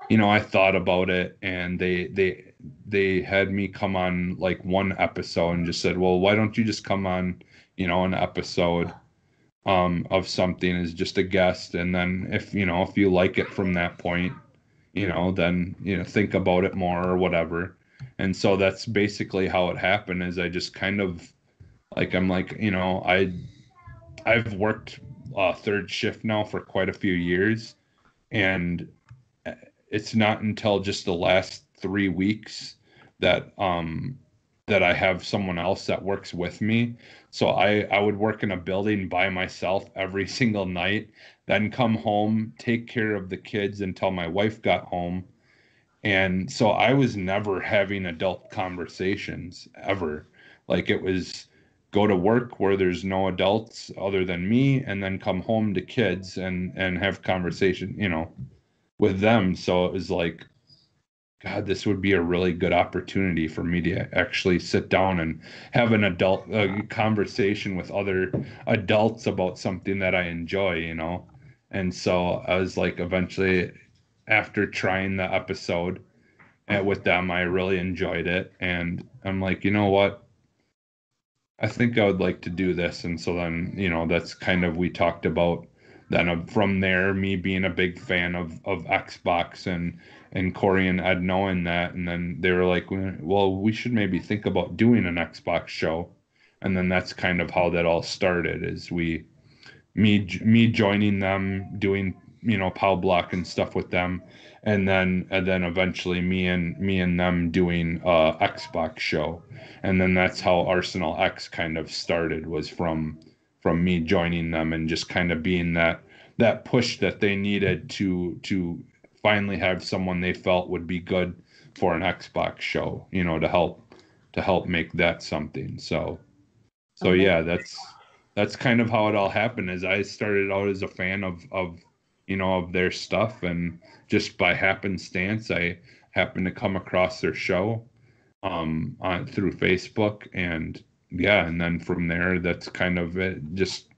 you know, I thought about it and they they they had me come on like one episode and just said, "Well, why don't you just come on, you know, an episode um of something as just a guest and then if, you know, if you like it from that point, you know, then, you know, think about it more or whatever." And so that's basically how it happened is I just kind of like I'm like, you know, I I've worked uh, third shift now for quite a few years, and it's not until just the last three weeks that um that I have someone else that works with me. So I I would work in a building by myself every (laughs) single night, then come home, take care of the kids until my wife got home. And so I was never having adult conversations ever. Like it was go to work where there's no adults other than me and then come home to kids and and have conversation you know with them so it was like god this would be a really good opportunity for me to actually sit down and have an adult uh, conversation with other adults about something that i enjoy you know? And so i was like eventually after trying the episode uh, with them i really enjoyed it. And i'm like you know what? I think I would like to do this. And so then, you know, that's kind of, we talked about then from there, me being a big fan of, of Xbox and, and Corey and Ed knowing that. And then they were like, well, we should maybe think about doing an Xbox show. And then that's kind of how that all started is we, me, me joining them, doing, you know, POW block and stuff with them. And then, and then eventually me and me and them doing a Xbox show and then that's how Arsenal X kind of started was from from me joining them and just kind of being that that push that they needed to to finally have someone they felt would be good for an Xbox show, you know, to help to help make that something. So so yeah, that's that's kind of how it all happened is I started out as a fan of of you know of their stuff and just by happenstance I happened to come across their show um, on through Facebook, and yeah, and then from there, that's kind of it. Just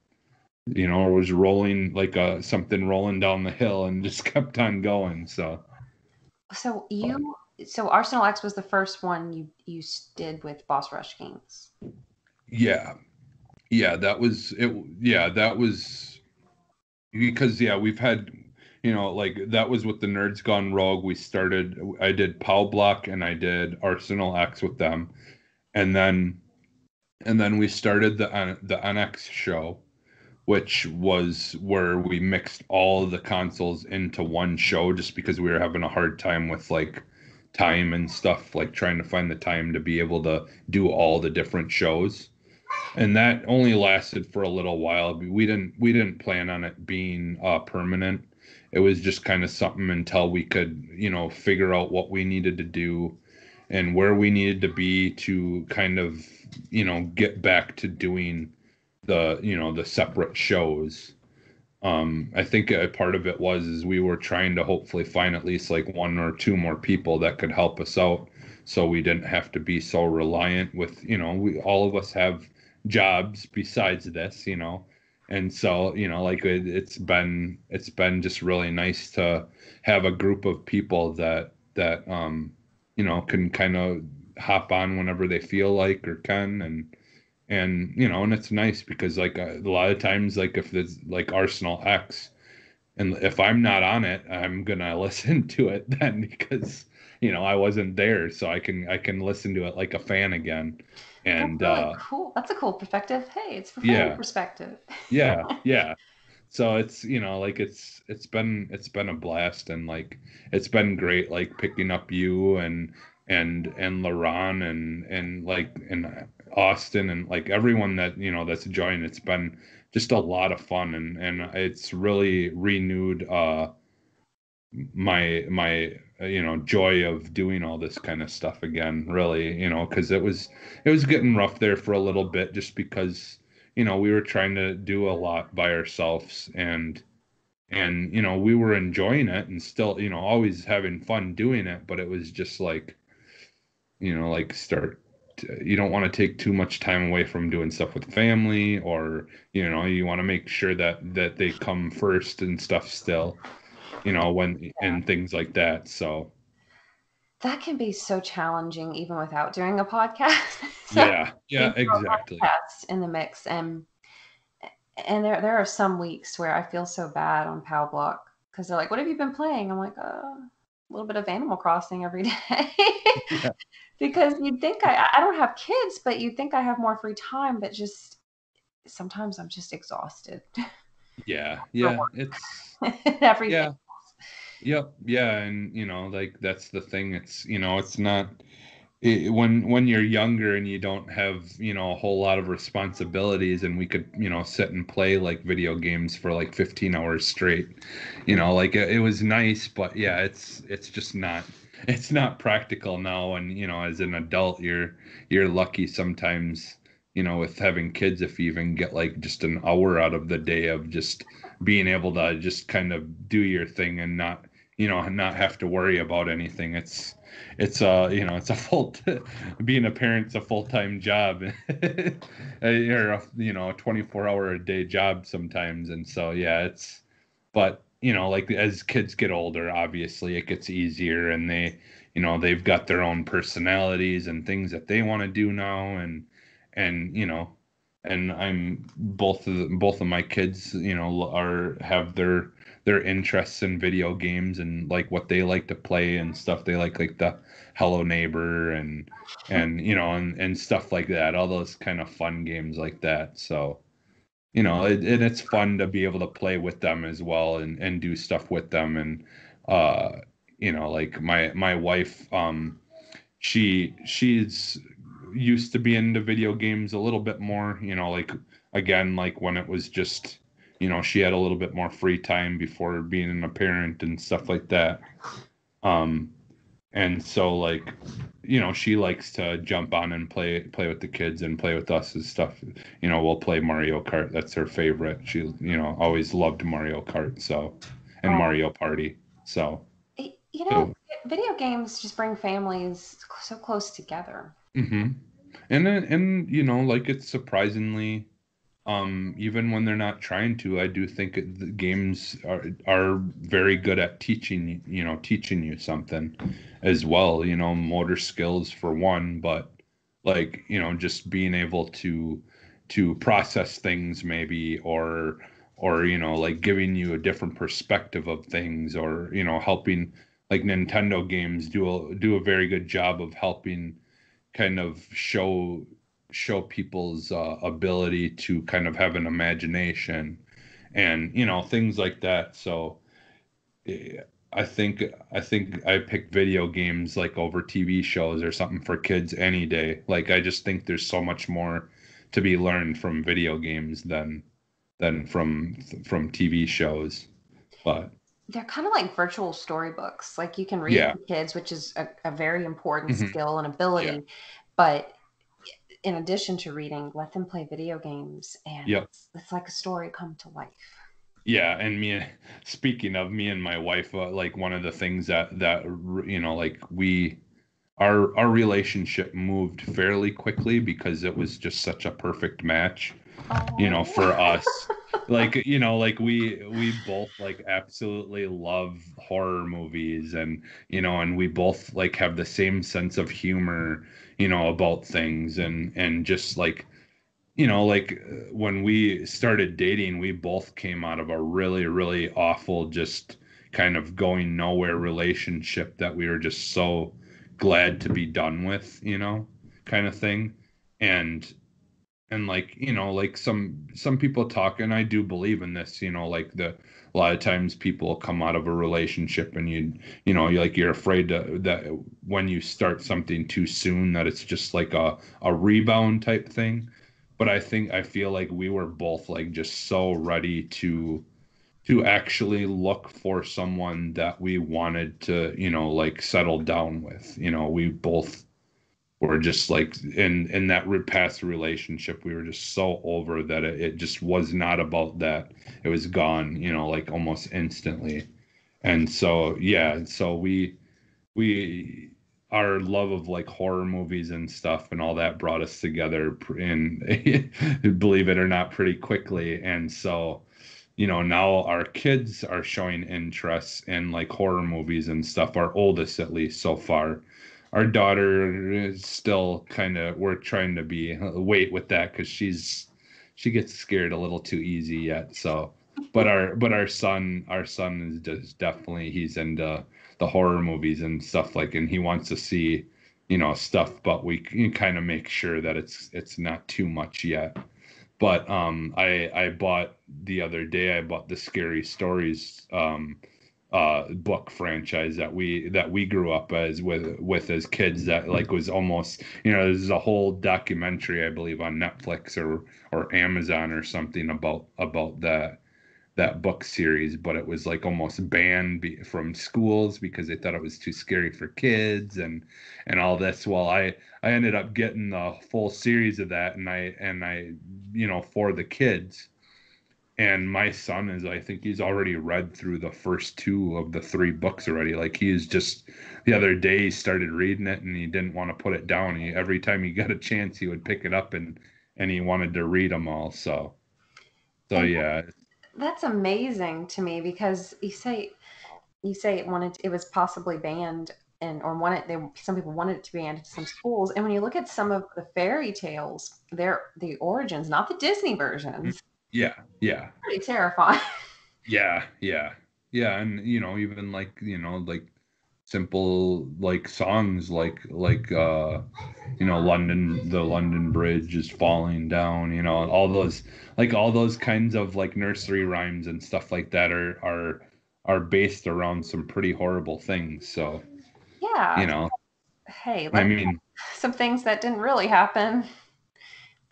you know, it was rolling like a uh, something rolling down the hill, and (laughs) just kept on going. So, so you, so Arsenal X was the first one you you did with Boss Rush Games. Yeah, yeah, that was it. Yeah, that was because yeah, we've had you know, like that was with the Nerds Gone Rogue. We started. I did POW Block and I did Arsenal X with them, and then, and then we started the the NX show, which was where we mixed all the consoles into one show, just because we were having a hard time with like time and stuff, like trying to find the time to be able to do all the different shows. And that only lasted for a little while. We didn't we didn't plan on it being uh, permanent it was just kind of something until we could you know figure out what we needed to do and where we needed to be to kind of you know get back to doing the you know the separate shows. Um i think a part of it was is we were trying to hopefully find at least like one or two more people that could help us out so we didn't have to be so reliant with you know we all of us have jobs besides this you know? And so you know like it, it's been it's been just really nice to have a group of people that that um you know can kind of hop on whenever they feel like or can and and you know and it's nice because like a, uh, a lot of times like if there's like arsenal x and if i'm not on it i'm gonna (laughs) listen to it then because you know, I wasn't there, so I can I can listen to it like a fan again. And That's really uh, cool. That's a cool perspective. Hey, it's from yeah, perspective. (laughs) yeah, yeah. So it's you know like it's it's been it's been a blast and like it's been great like picking up you and and and Laron and and like and Austin and like everyone that you know that's joined. It's been just a lot of fun and and it's really renewed uh my my uh, you know joy of doing all this kind of stuff again really you know because it was it was getting rough there for a little bit just because you know we were trying to do a lot by ourselves and and you know we were enjoying it and still you know always having fun doing it but it was just like you know like start you don't want to take too much time away from doing stuff with family or you know you want to make sure that that they come first and stuff still you know when and things like that so That can be so challenging even without doing a podcast. (laughs) So yeah yeah you throw a exactly podcast in the mix and and there there are some weeks where I feel so bad on Pow Block because they're like, "What have you been playing?" I'm like, "Uh, a little bit of Animal Crossing every (laughs) day." (laughs) yeah because you'd think I I don't have kids, but you'd think I have more free time, but just sometimes I'm just exhausted. Yeah (laughs) yeah it's (laughs) everything. yeah. yep yeah and you know like that's the thing it's you know it's not it, when when you're younger and you don't have you know a whole lot of responsibilities and we could you know sit and play like video games for like 15 hours straight you know like it, it was nice but yeah it's it's just not it's not practical now and you know as an adult you're you're lucky sometimes you know with having kids if you even get like just an hour out of the day of just being able to just kind of do your thing and not you know not have to worry about anything. It's it's a you know it's a (laughs) full t- being a parent's a full-time job. (laughs) Uh, or a, you know a 24 hour a day job sometimes and so yeah it's but you know like as kids get older obviously it gets easier and they you know they've got their own personalities and things that they want to do now and and you know and i'm both of the, both of my kids you know are have their their interests in video games and like what they like to play and stuff. They like like the hello neighbor and and you know and and stuff like that all those kind of fun games like that. So you know it, and it's fun to be able to play with them as well and and do stuff with them. And uh you know like my my wife um she she's used to be into video games a little bit more you know like again like when it was just you know she had a little bit more free time before being a parent and stuff like that. Um and so like you know she likes to jump on and play play with the kids and play with us and stuff. You know we'll play mario kart. That's her favorite. She you know always loved mario kart so and Oh, mario party so. You know, so video games just bring families so close together. mm-hmm. and and you know like it's surprisingly um even when they're not trying to i do think the games are are very good at teaching you know teaching you something as well you know motor skills for one but like you know just being able to to process things maybe or or you know like giving you a different perspective of things or you know helping like Nintendo games do a do a very good job of helping kind of show show people's uh, ability to kind of have an imagination and you know things like that. So eh, i think i think i pick video games like over tv shows or something for kids any day. Like i just think there's so much more to be learned from video games than than from from tv shows. But They're kind of like virtual storybooks. Like you can read yeah. kids, which is a, a very important hmm skill and yeah. ability. But in addition to reading, let them play video games, and yep it's, it's like a story come to life. Yeah, and me, (laughs) speaking of me and my wife, uh, like one of the things that that you know, like we, our our relationship moved fairly quickly because it was just such a perfect match, you know, for Oh, us. (laughs) Like, you know, like we we both like absolutely love horror movies and you know, and we both like have the same sense of humor, you know, about things and and just like you know, like uh, when we started dating, we both came out of a really, really awful, just kind of going nowhere relationship that we were just so glad to be done with, you know, kind of thing. And and like, you know, like some some people talk and I do believe in this, you know, like the a lot of times people come out of a relationship and you you know, you like you're afraid to, that when you start something too soon that it's just like a a rebound type thing. But I think I feel like we were both like just so ready to to actually look for someone that we wanted to, you know, like settle down with. You know, we both were just like in in that past relationship, we were just so over that it, it just was not about that. It was gone, you know, like almost instantly. And so yeah, so we we our love of like horror movies and stuff and all that brought us together in (laughs) believe it or not pretty quickly and so you know now our kids are showing interest in like horror movies and stuff our oldest at least so far our daughter is still kind of we're trying to be wait with that because she's she gets scared a little too easy yet so but our but our son our son is definitely he's into the horror movies and stuff like and he wants to see you know stuff but we kind of make sure that it's it's not too much yet but um, I I bought the other day. I bought the Scary Stories um, uh, book franchise that we that we grew up as with with as kids. That like was almost you know there's a whole documentary I believe on Netflix or or Amazon or something about about that that book series, but it was like almost banned be, from schools because they thought it was too scary for kids and and all this. Well, I I ended up getting the full series of that, and I and I you know for the kids. And my son is, I think he's already read through the first two of the three books already. Like he is just the other day he started reading it and he didn't want to put it down. He every time he got a chance he would pick it up and and he wanted to read them all. So so yeah, that's amazing to me because you say you say it wanted it was possibly banned and or wanted they some people wanted it to be banned to some schools and when you look at some of the fairy tales they're the origins not the disney versions yeah yeah. Pretty terrifying. (laughs) Yeah yeah. Yeah and you know even like you know like simple like songs like like uh you know london the london bridge is falling down you know all those like all those kinds of like nursery rhymes and stuff like that are are are based around some pretty horrible things so yeah. you know. Hey i mean some things that didn't really happen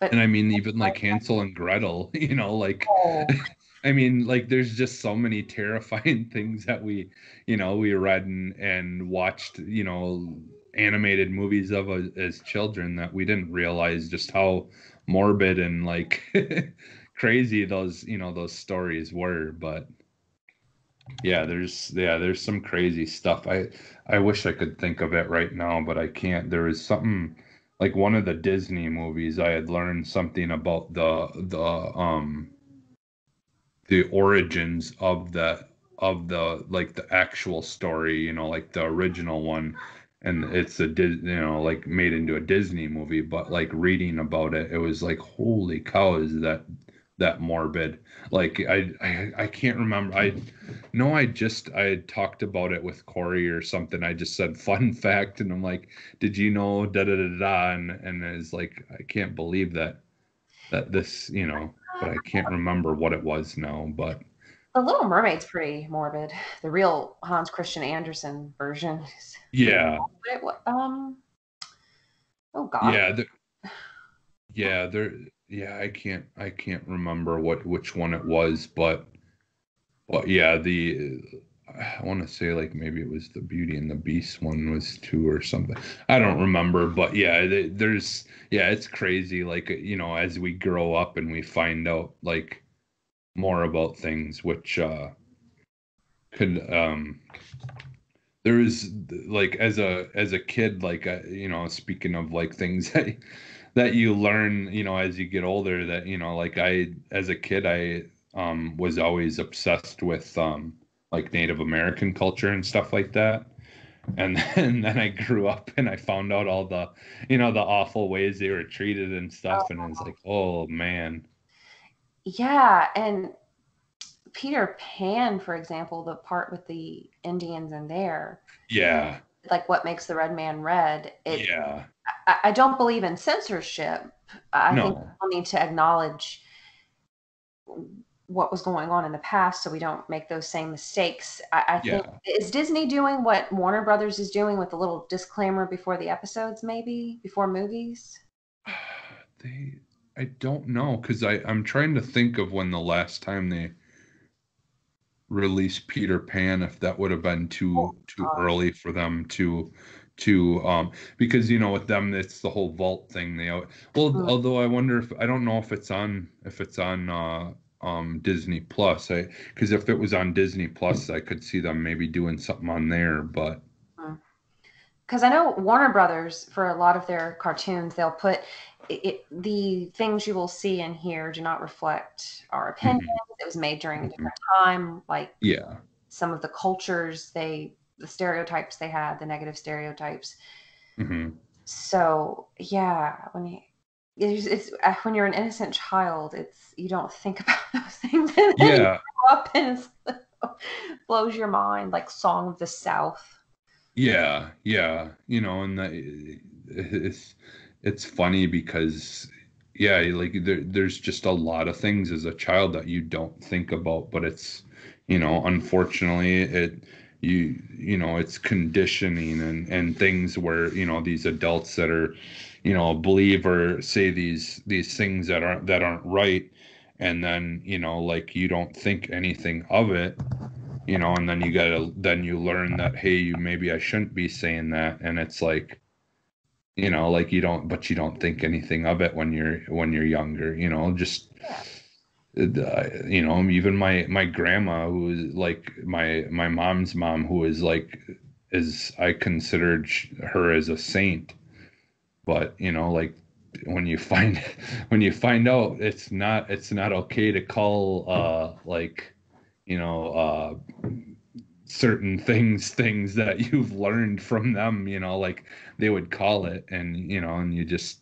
but and i mean even like (laughs) hansel and gretel (laughs) you know like oh. (laughs) I mean, like there's just so many terrifying things that we, you know, we read and, and watched, you know, animated movies of uh, as children that we didn't realize just how morbid and like crazy those, you know, those stories were. But yeah, there's yeah, there's some crazy stuff. I I wish I could think of it right now, but I can't. There is something like one of the Disney movies I had learned something about the the um the origins of the of the like the actual story you know like the original one. And it's a you know like made into a disney movie but like reading about it it was like holy cow is that that morbid like I, I i can't remember i know i just i talked about it with corey or something i just said (laughs) fun fact and i'm like did you know da da da da and and it's like i can't believe that that this you know but I can't remember what it was now. But The Little Mermaid's pretty morbid. The real Hans Christian Andersen version. Yeah. um. Oh God. Yeah. The, yeah. There. Yeah. I can't. I can't remember what which one it was, but. But yeah, the I want to say like maybe it was the Beauty and the Beast one was two or something. I don't remember, but yeah, there's yeah, it's crazy. Like you know, as we grow up and we find out like more about things, which uh could um there is like as a as a kid, like uh, you know, speaking of like things (laughs) that that you learn, you know, as you get older, that you know, like I as a kid, I um was always obsessed with um like Native American culture and stuff like that. And (laughs) then, and then I grew up and I found out all the, you know, the awful ways they were treated and stuff. And I was like, oh man. Yeah. And Peter Pan, for example, the part with the Indians in there, Yeah. like what makes the red man red. It, yeah. I, I don't believe in censorship. I think No. we need to acknowledge what was going on in the past so we don't make those same mistakes. I, I think Yeah. is Disney doing what Warner Brothers is doing with a little disclaimer before the episodes, maybe before movies? (sighs) They I don't know cuz I I'm trying to think of when the last time they released Peter Pan if that would have been too Oh, too God. early for them to to um because you know with them it's the whole vault thing. They well although I wonder if I don't know if it's on if it's on uh um Disney Plus. I because if it was on Disney Plus I could see them maybe doing something on there but because I know Warner Brothers for a lot of their cartoons they'll put it, it, the things you will see and hear do not reflect our opinions. It was made during a different time, like yeah. some of the cultures they the stereotypes they had, the negative stereotypes. hmm So yeah, when you it's, it's uh, when you're an innocent child, it's you don't think (laughs) about those things. And then you yeah grow up and (laughs) blows your mind, like Song of the South. Yeah, yeah, you know, and that it's it's funny because yeah, like there there's just a lot of things as a child that you don't think about, but it's you know, unfortunately it you you know, it's conditioning and and things where, you know, these adults that are, you know, believe or say these these things that aren't that aren't right. And then, you know, like you don't think anything of it you know and then you gotta then you learn that hey you maybe i shouldn't be saying that. And it's like you know like you don't but you don't think anything of it when you're when you're younger you know just you know even my my grandma who is like my my mom's mom who is like is i considered her as a saint. But you know like when you find (laughs) when you find out it's not it's not okay to call uh like you know uh certain things things that (laughs) you've learned from them you know like they would call it and you know and you just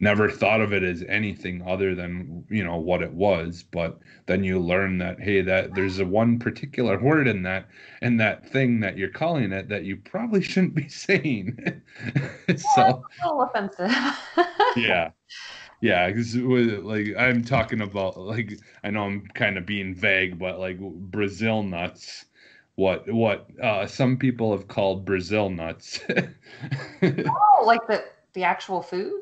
never thought of it as anything other than you know what it was but then you learn that hey that there's a one particular word in that and that thing that you're calling it that you probably shouldn't be (laughs) saying. So A little offensive. (laughs) yeah. Yeah 'cause with- like i'm talking about like i know i'm kind of being vague but like brazil nuts what what uh some people have called brazil nuts. (laughs) Oh, like the the actual food,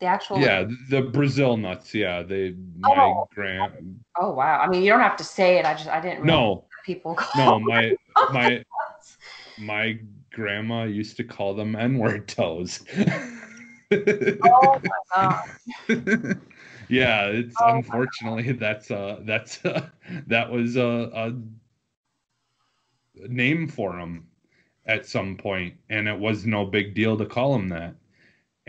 the actual. yeah the brazil nuts yeah they my Oh. grand Oh wow. I mean, you don't have to say it. I just I didn't. no people. no my them my (laughs) my grandma used to call them n-word (laughs) toes Oh my god. (laughs) yeah it's Oh unfortunately that's uh that's uh, that was a, a name for him at some point and it was no big deal to call him that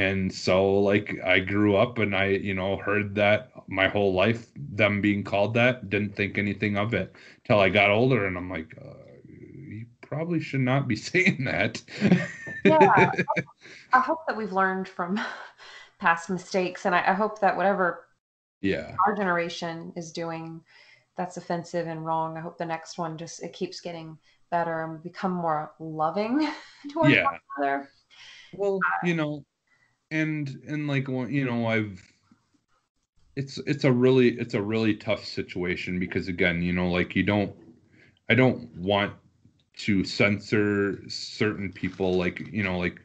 and so like i grew up and i you know heard that my whole life them being called that didn't think anything of it till i got older and i'm like uh, you probably should not be (laughs) saying that Yeah. (laughs) I hope that we've learned from (laughs) past mistakes, and I, I hope that whatever yeah our generation is doing that's offensive and wrong, I hope the next one just it keeps getting better and we become more loving towards yeah one another. well you know and and like you know i've it's it's a really it's a really tough situation because again you know like you don't i don't want to censor certain people like you know like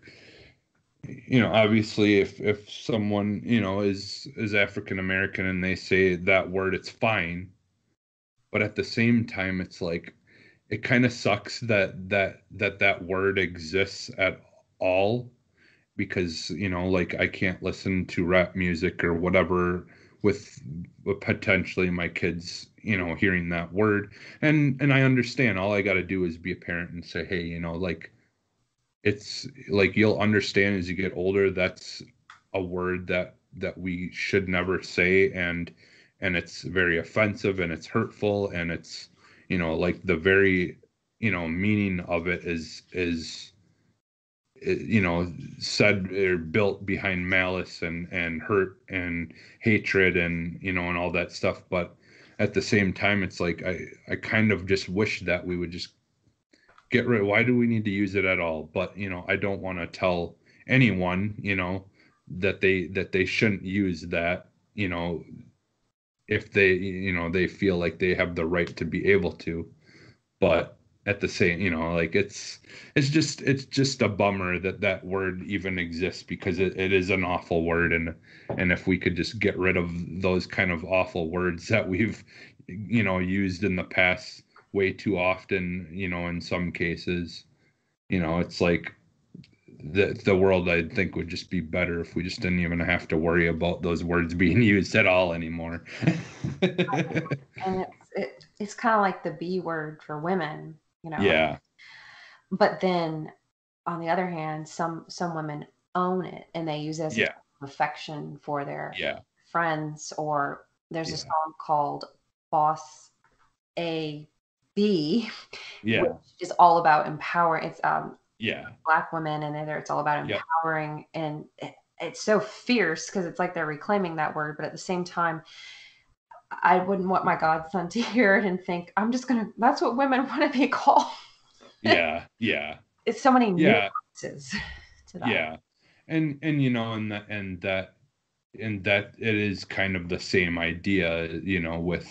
you know obviously if if someone you know is is african american and they say that word it's fine. But at the same time it's like it kind of sucks that that that that word exists at all because you know like i can't listen to rap music or whatever with, potentially my kids you know hearing that word. And and i understand. All i got to do is be a parent and say hey you know like it's like you'll understand as you get older that's a word that that we should never say. And and it's very offensive and it's hurtful and it's you know like the very you know meaning of it is is you know said or built behind malice and and hurt and hatred and you know and all that stuff. But at the same time it's like i i kind of just wish that we would just get rid why do we need to use it at all? But you know i don't want to tell anyone you know that they that they shouldn't use that you know if they you know they feel like they have the right to be able to. But at the same you know like it's it's just it's just a bummer that that word even exists because it, it is an awful word and and if we could just get rid of those kind of awful words that we've you know used in the past way too often you know in some cases you know it's like the the world I think would just be better if we just didn't even have to worry about those words being (laughs) used at all anymore. (laughs) and it's it, it's kind of like the B word for women, you know. Yeah. But then on the other hand, some some women own it and they use it as Yeah. affection for their Yeah. friends or there's a song called Boss A B Yeah. which is all about empowering it's um Yeah. black women and there it's all about Yep. empowering and it, it's so fierce because it's like they're reclaiming that word but at the same time i wouldn't want my godson (laughs) to hear it and think i'm just gonna that's what women (laughs) want to be called Yeah. Yeah. (laughs) it's so many Yeah. nuances to that Yeah. And and you know and that and that and that it is kind of the same idea, you know, with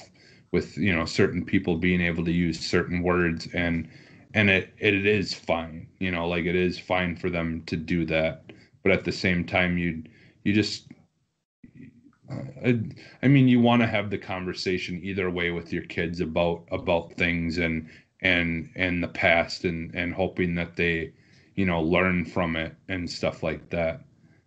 with you know certain people being able to use certain words and and it it is fine, you know, like it is fine for them to do that. But at the same time you you just I, I mean you want to have the conversation either way with your kids about about things and and and the past and and hoping that they you know learn from it and stuff like that.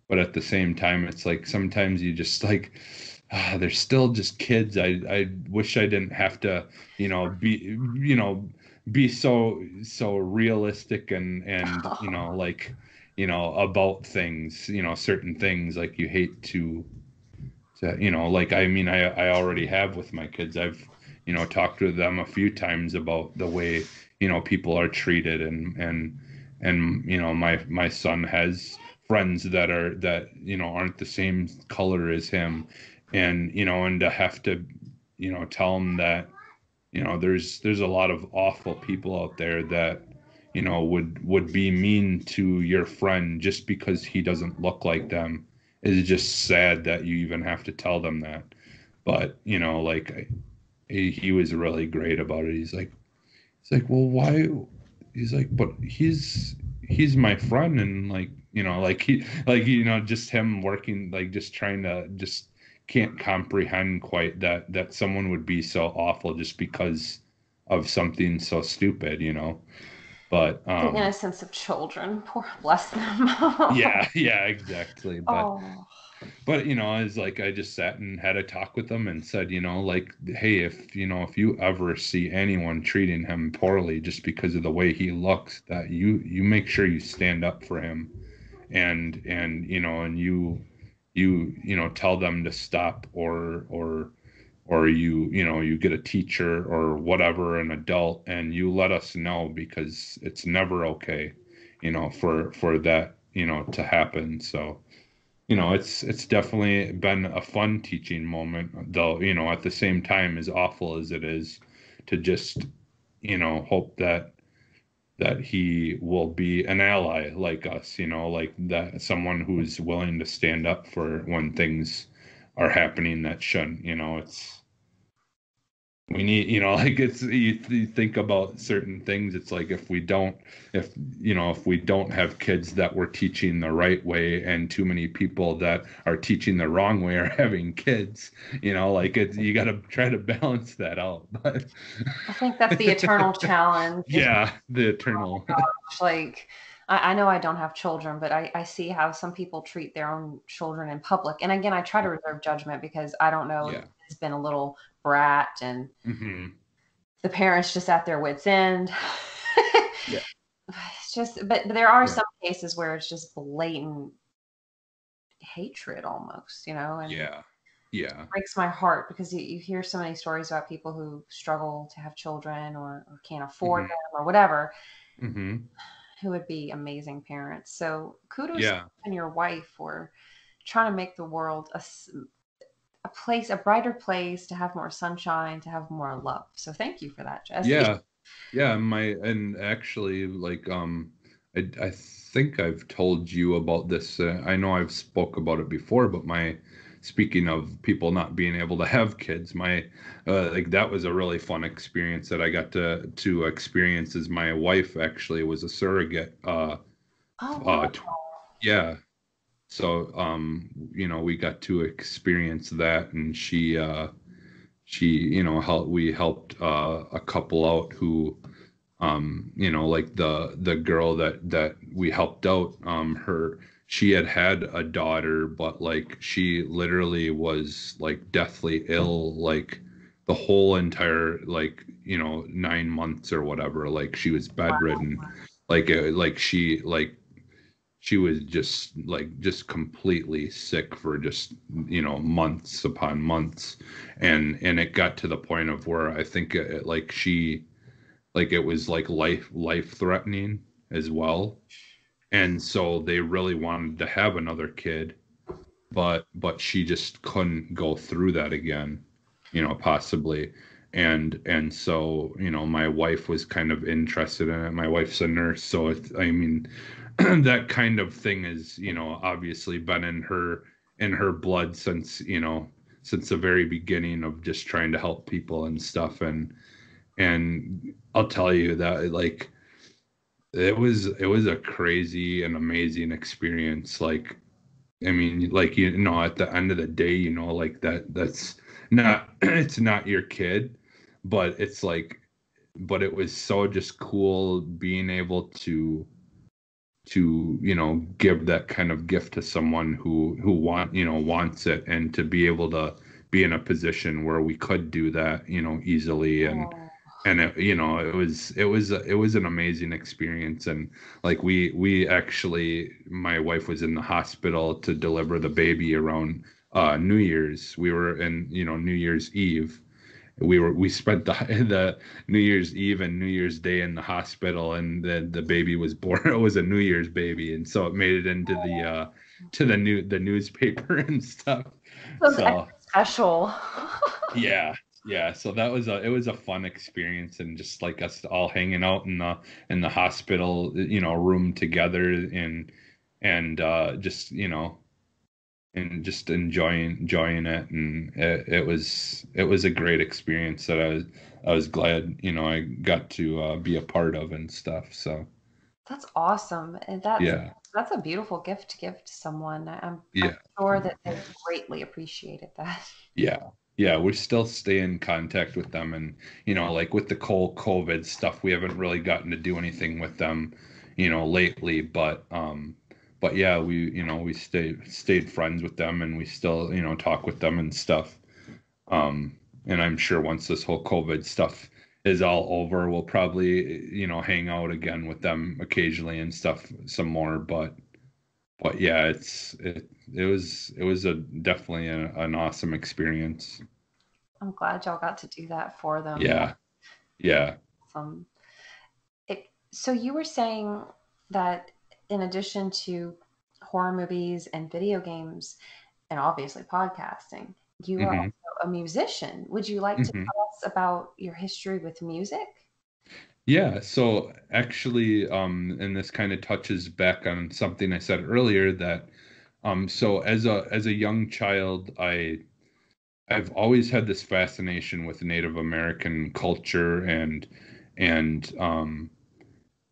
But at the same time it's like sometimes you just like (sighs) ah, they're still just kids. I i wish i didn't have to you know be you know be so so realistic and and you (laughs) know like you know about things you know certain things. Like you hate to to you know like i mean i i already have with my kids. I've you know talked to them a few times about the way you know people are treated and and and you know my my son has friends that are that you know aren't the same color as him. And you know and to have to you know tell him that you know there's there's a lot of awful people out there that you know would would be mean to your friend just because he doesn't look like them is just sad that you even have to tell them that? But you know like I, he, was really great about it. He's like he's like well why he's like but he's he's my friend. And like you know like he like you know just him working like just trying to just can't comprehend quite that that someone would be so awful just because of something so stupid you know but the um innocence of children poor bless them. (laughs) Yeah yeah exactly but oh. but you know it's like i just sat and had a talk with them and said you know like hey if you know if you ever see anyone treating him poorly just because of the way he looks that you you make sure you stand up for him and and you know and you you you know tell them to stop or or or you you know you get a teacher or whatever an adult and you let us know because it's never okay you know for for that you know to happen. So you know it's it's definitely been a fun teaching moment though you know at the same time as awful as it is to just you know hope that that he will be an ally like us you know like that someone who's willing to stand up for when things are happening that shouldn't you know it's we need you know (laughs) like it's you, you think about certain things it's like if we don't if you know if we don't have kids that we're teaching the right way and too many people that are teaching the wrong way are (laughs) having kids you know like it's you got to try to balance that out (laughs) but i think that's the eternal challenge yeah the oh eternal like I, I know I don't have children, but I, I see how some people treat their own children in public. And again, I try to reserve judgment because I don't know Yeah. it's been a little brat and hmm the parents just at their wits end. (laughs) Yeah. It's just but, but there are Yeah. some cases where it's just blatant hatred almost, you know, and yeah yeah it breaks my heart because you, you hear so many stories about people who struggle to have children or, or can't afford Mhm. them or whatever hmm who would be amazing parents. So kudos yeah to you and your wife for trying to make the world a, a place, a brighter place, to have more sunshine, to have more love. So thank you for that, Jess. Yeah, yeah. My and actually, like, um, I I think I've told you about this. Uh, I know I've spoke about it before, but my speaking of people not being able to have kids, my uh, like that was a really fun experience that I got to to experience. As my wife actually was a surrogate. Uh, Oh, uh, tw- yeah. So um, you know, we got to experience that, and she uh, she you know helped we helped uh, a couple out who um you know like the the girl that that we helped out um her she had had a daughter but like she literally was like deathly ill like the whole entire like you know 9 months or whatever like she was bedridden. Like uh, like she like she was just like just completely sick for just you know months upon months. And and it got to the point of where i think uh, it, like she like it was like life life threatening as well. And so they really wanted to have another kid but but she just couldn't go through that again you know possibly. And and so you know my wife was kind of interested in it. My wife's a nurse so it's i mean (clears throat) that kind of thing is you know obviously been in her in her blood since you know since the very beginning of just trying to help people and stuff. And and I'll tell you that like it was it was a crazy and amazing experience. Like I mean like you know at the end of the day you know like that that's not (clears throat) it's not your kid but it's like but it was so just cool being able to to you know give that kind of gift to someone who who want you know wants it and to be able to be in a position where we could do that you know easily and Oh, and it, you know it was it was it was an amazing experience. And like we we actually my wife was in the hospital to deliver the baby around uh new year's. We were in you know new year's eve we were we spent the (laughs) the new year's eve and new year's day in the hospital and the the baby was born (laughs) it was a new year's baby and so it made it into the uh to the new the newspaper (laughs) and stuff so so special. yeah yeah so that was a it was a fun experience and just like us all hanging out in the in the hospital you know room together and and uh just you know and just enjoying enjoying it and it, it was it was a great experience that i was i was glad you know i got to uh, be a part of and stuff so That's awesome. And that's yeah that's a beautiful gift to give to someone. I'm, I'm yeah sure that they greatly appreciated that. Yeah. Yeah, we still stay in contact with them and you know, like with the whole COVID stuff, we haven't really gotten to do anything with them, you know, lately, but um but yeah, we you know, we stayed stayed friends with them and we still, you know, talk with them and stuff. Um and I'm sure once this whole COVID stuff is all over, we'll probably, you know, hang out again with them occasionally and stuff some more, but but yeah, it's it it was it was a definitely a, an awesome experience. I'm glad y'all got to do that for them. Yeah, yeah, Awesome. It, so you were saying that in addition to horror movies and video games, and obviously podcasting, you are Mhm. also a musician. Would you like to Mhm. tell us about your history with music? yeah. So actually, um, and this kind of touches back on something I said earlier that, um, so as a as a young child, I I've always had this fascination with Native American culture and and um,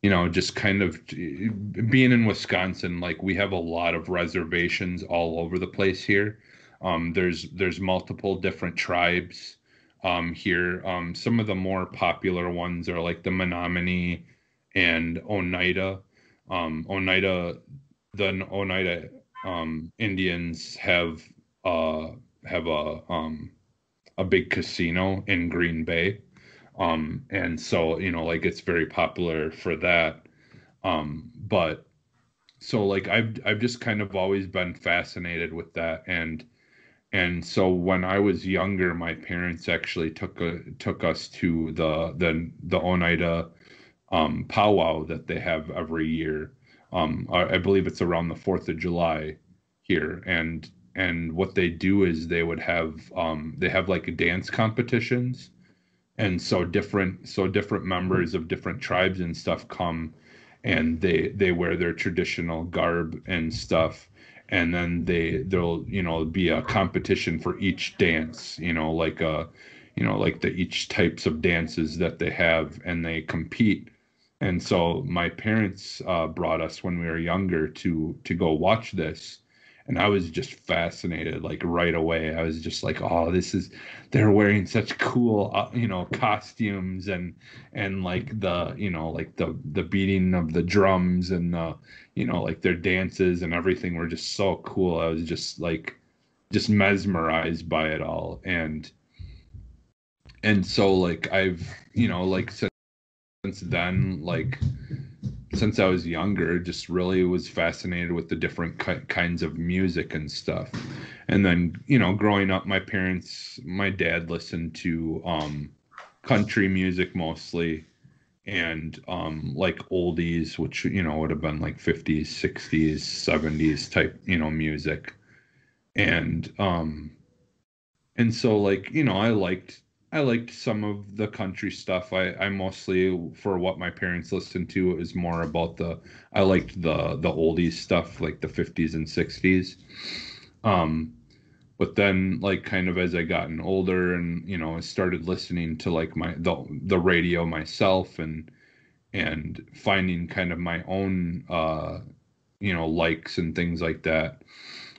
you know, just kind of being in Wisconsin, like we have a lot of reservations all over the place here. Um, there's there's multiple different tribes um, here. Um, some of the more popular ones are like the Menominee and Oneida. Um, Oneida, the Oneida um, Indians have uh, have a um, a big casino in Green Bay um and so you know like it's very popular for that. Um but so like i've i've just kind of always been fascinated with that. And and so when i was younger my parents actually took a, took us to the the the oneida um powwow that they have every year. Um i, I believe it's around the 4th of july here. And and what they do is they would have um they have like dance competitions and so different so different members of different tribes and stuff come and they they wear their traditional garb and stuff. And then they there'll you know be a competition for each dance you know like a you know like the each types of dances that they have and they compete. And so my parents uh, brought us when we were younger to to go watch this and I was just fascinated like right away. I was just like, oh, this is they're wearing such cool uh, you know costumes and and like the you know like the the beating of the drums and the you know like their dances and everything were just so cool. I was just like just mesmerized by it all and and so like I've you know like since then like since I was younger, just really was fascinated with the different ki- kinds of music and stuff. And then, you know, growing up, my parents, my dad listened to um, country music mostly and um, like oldies, which, you know, would have been like 50s, 60s, 70s type, you know, music. And, um, and so like, you know, I liked I liked some of the country stuff. I, I mostly for what my parents listened to it was more about the I liked the the oldies stuff like the 50s and 60s. Um but then like kind of as I gotten older and you know I started listening to like my the the radio myself and and finding kind of my own uh you know likes and things like that.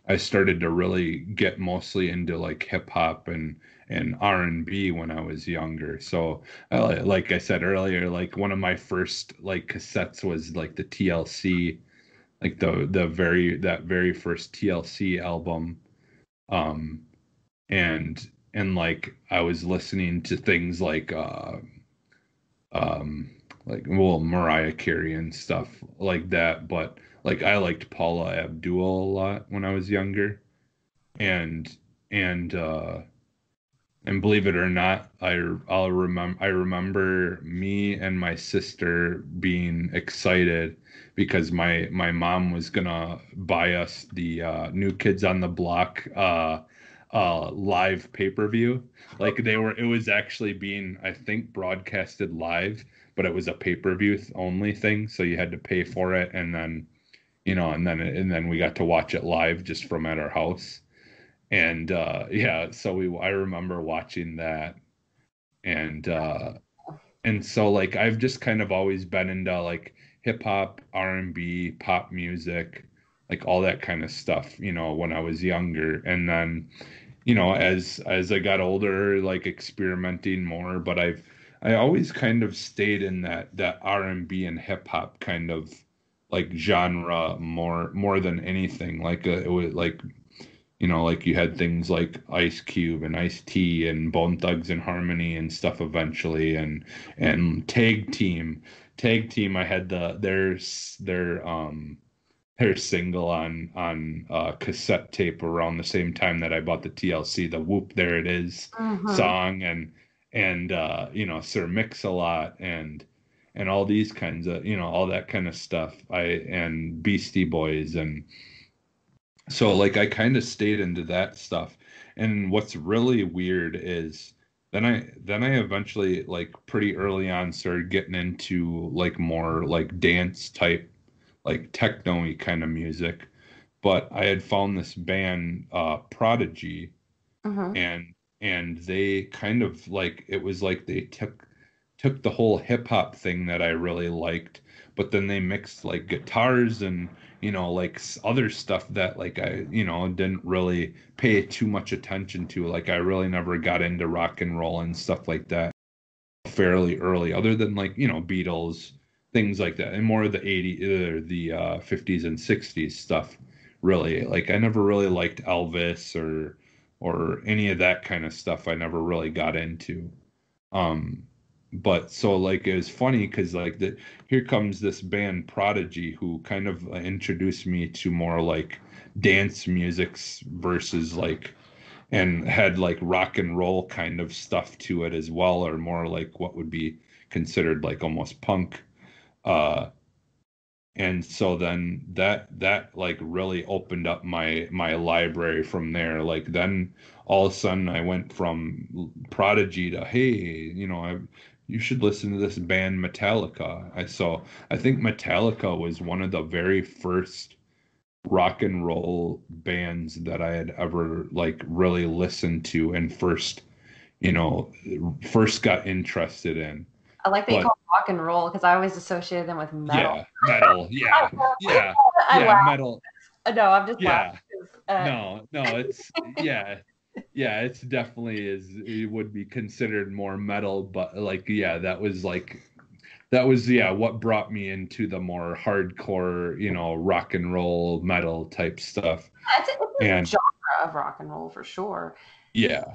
I started to really get mostly into like hip hop and and R&B when I was younger. So uh, like I said earlier, like one of my first like cassettes was like the TLC like the the very that very first TLC album um and and like I was listening to things like uh um like well Mariah Carey and stuff like that but like I liked Paula Abdul a lot when I was younger and and uh and believe it or not, I I'll remember I remember me and my sister being excited because my my mom was gonna buy us the uh, New Kids on the Block uh, uh, live pay per view. Like they were, it was actually being I think broadcasted live, but it was a pay per view only thing, so you had to pay for it, and then you know, and then and then we got to watch it live just from at our house and uh yeah so we i remember watching that. And uh and so like i've just kind of always been into like hip hop r&b pop music like all that kind of stuff you know when i was younger. And then you know as as i got older like experimenting more but i've i always kind of stayed in that that r&b and hip hop kind of like genre more more than anything. Like a, uh, it was like you know, like you had things like Ice Cube and Ice T and Bone Thugs-n-Harmony and stuff eventually, and and Tag Team, Tag Team. I had the their their um their single on on uh, cassette tape around the same time that I bought the TLC, the Whoomp There It Is uh-huh. song, and and uh, you know Sir Mix-a-Lot and and all these kinds of you know all that kind of stuff. I and Beastie Boys and so like I kind of stayed into that stuff. And what's really weird is then I then I eventually like pretty early on started getting into like more like dance type like techno kind of music. But I had found this band uh Prodigy uh-huh. and and they kind of like it was like they took took the whole hip hop thing that I really liked, but then they mixed like guitars and you know like other stuff that like i you know didn't really pay too much attention to. Like i really never got into rock and roll and stuff like that fairly early other than like you know beatles things like that and more of the 80s or the uh, 50s and 60s stuff really. Like i never really liked elvis or or any of that kind of stuff i never really got into. Um but so like it was funny because like the here comes this band prodigy who kind of uh, introduced me to more like dance musics versus like and had like rock and roll kind of stuff to it as well or more like what would be considered like almost punk. Uh and so then that that like really opened up my my library from there. Like then all of a sudden i went from prodigy to hey you know i you should listen to this band metallica i saw i think metallica was one of the very first rock and roll bands that i had ever like really listened to and first you know first got interested in I like that you call it rock and roll because I always associated them with metal. Yeah, metal. (laughs) Yeah, yeah, yeah, metal. No, I'm just Yeah. uh, No, no, it's yeah, yeah. It's definitely is. It would be considered more metal, but like, yeah, that was like, that was yeah, what brought me into the more hardcore, you know, rock and roll metal type stuff. It's, a- it's a And- genre of rock and roll for sure. Yeah.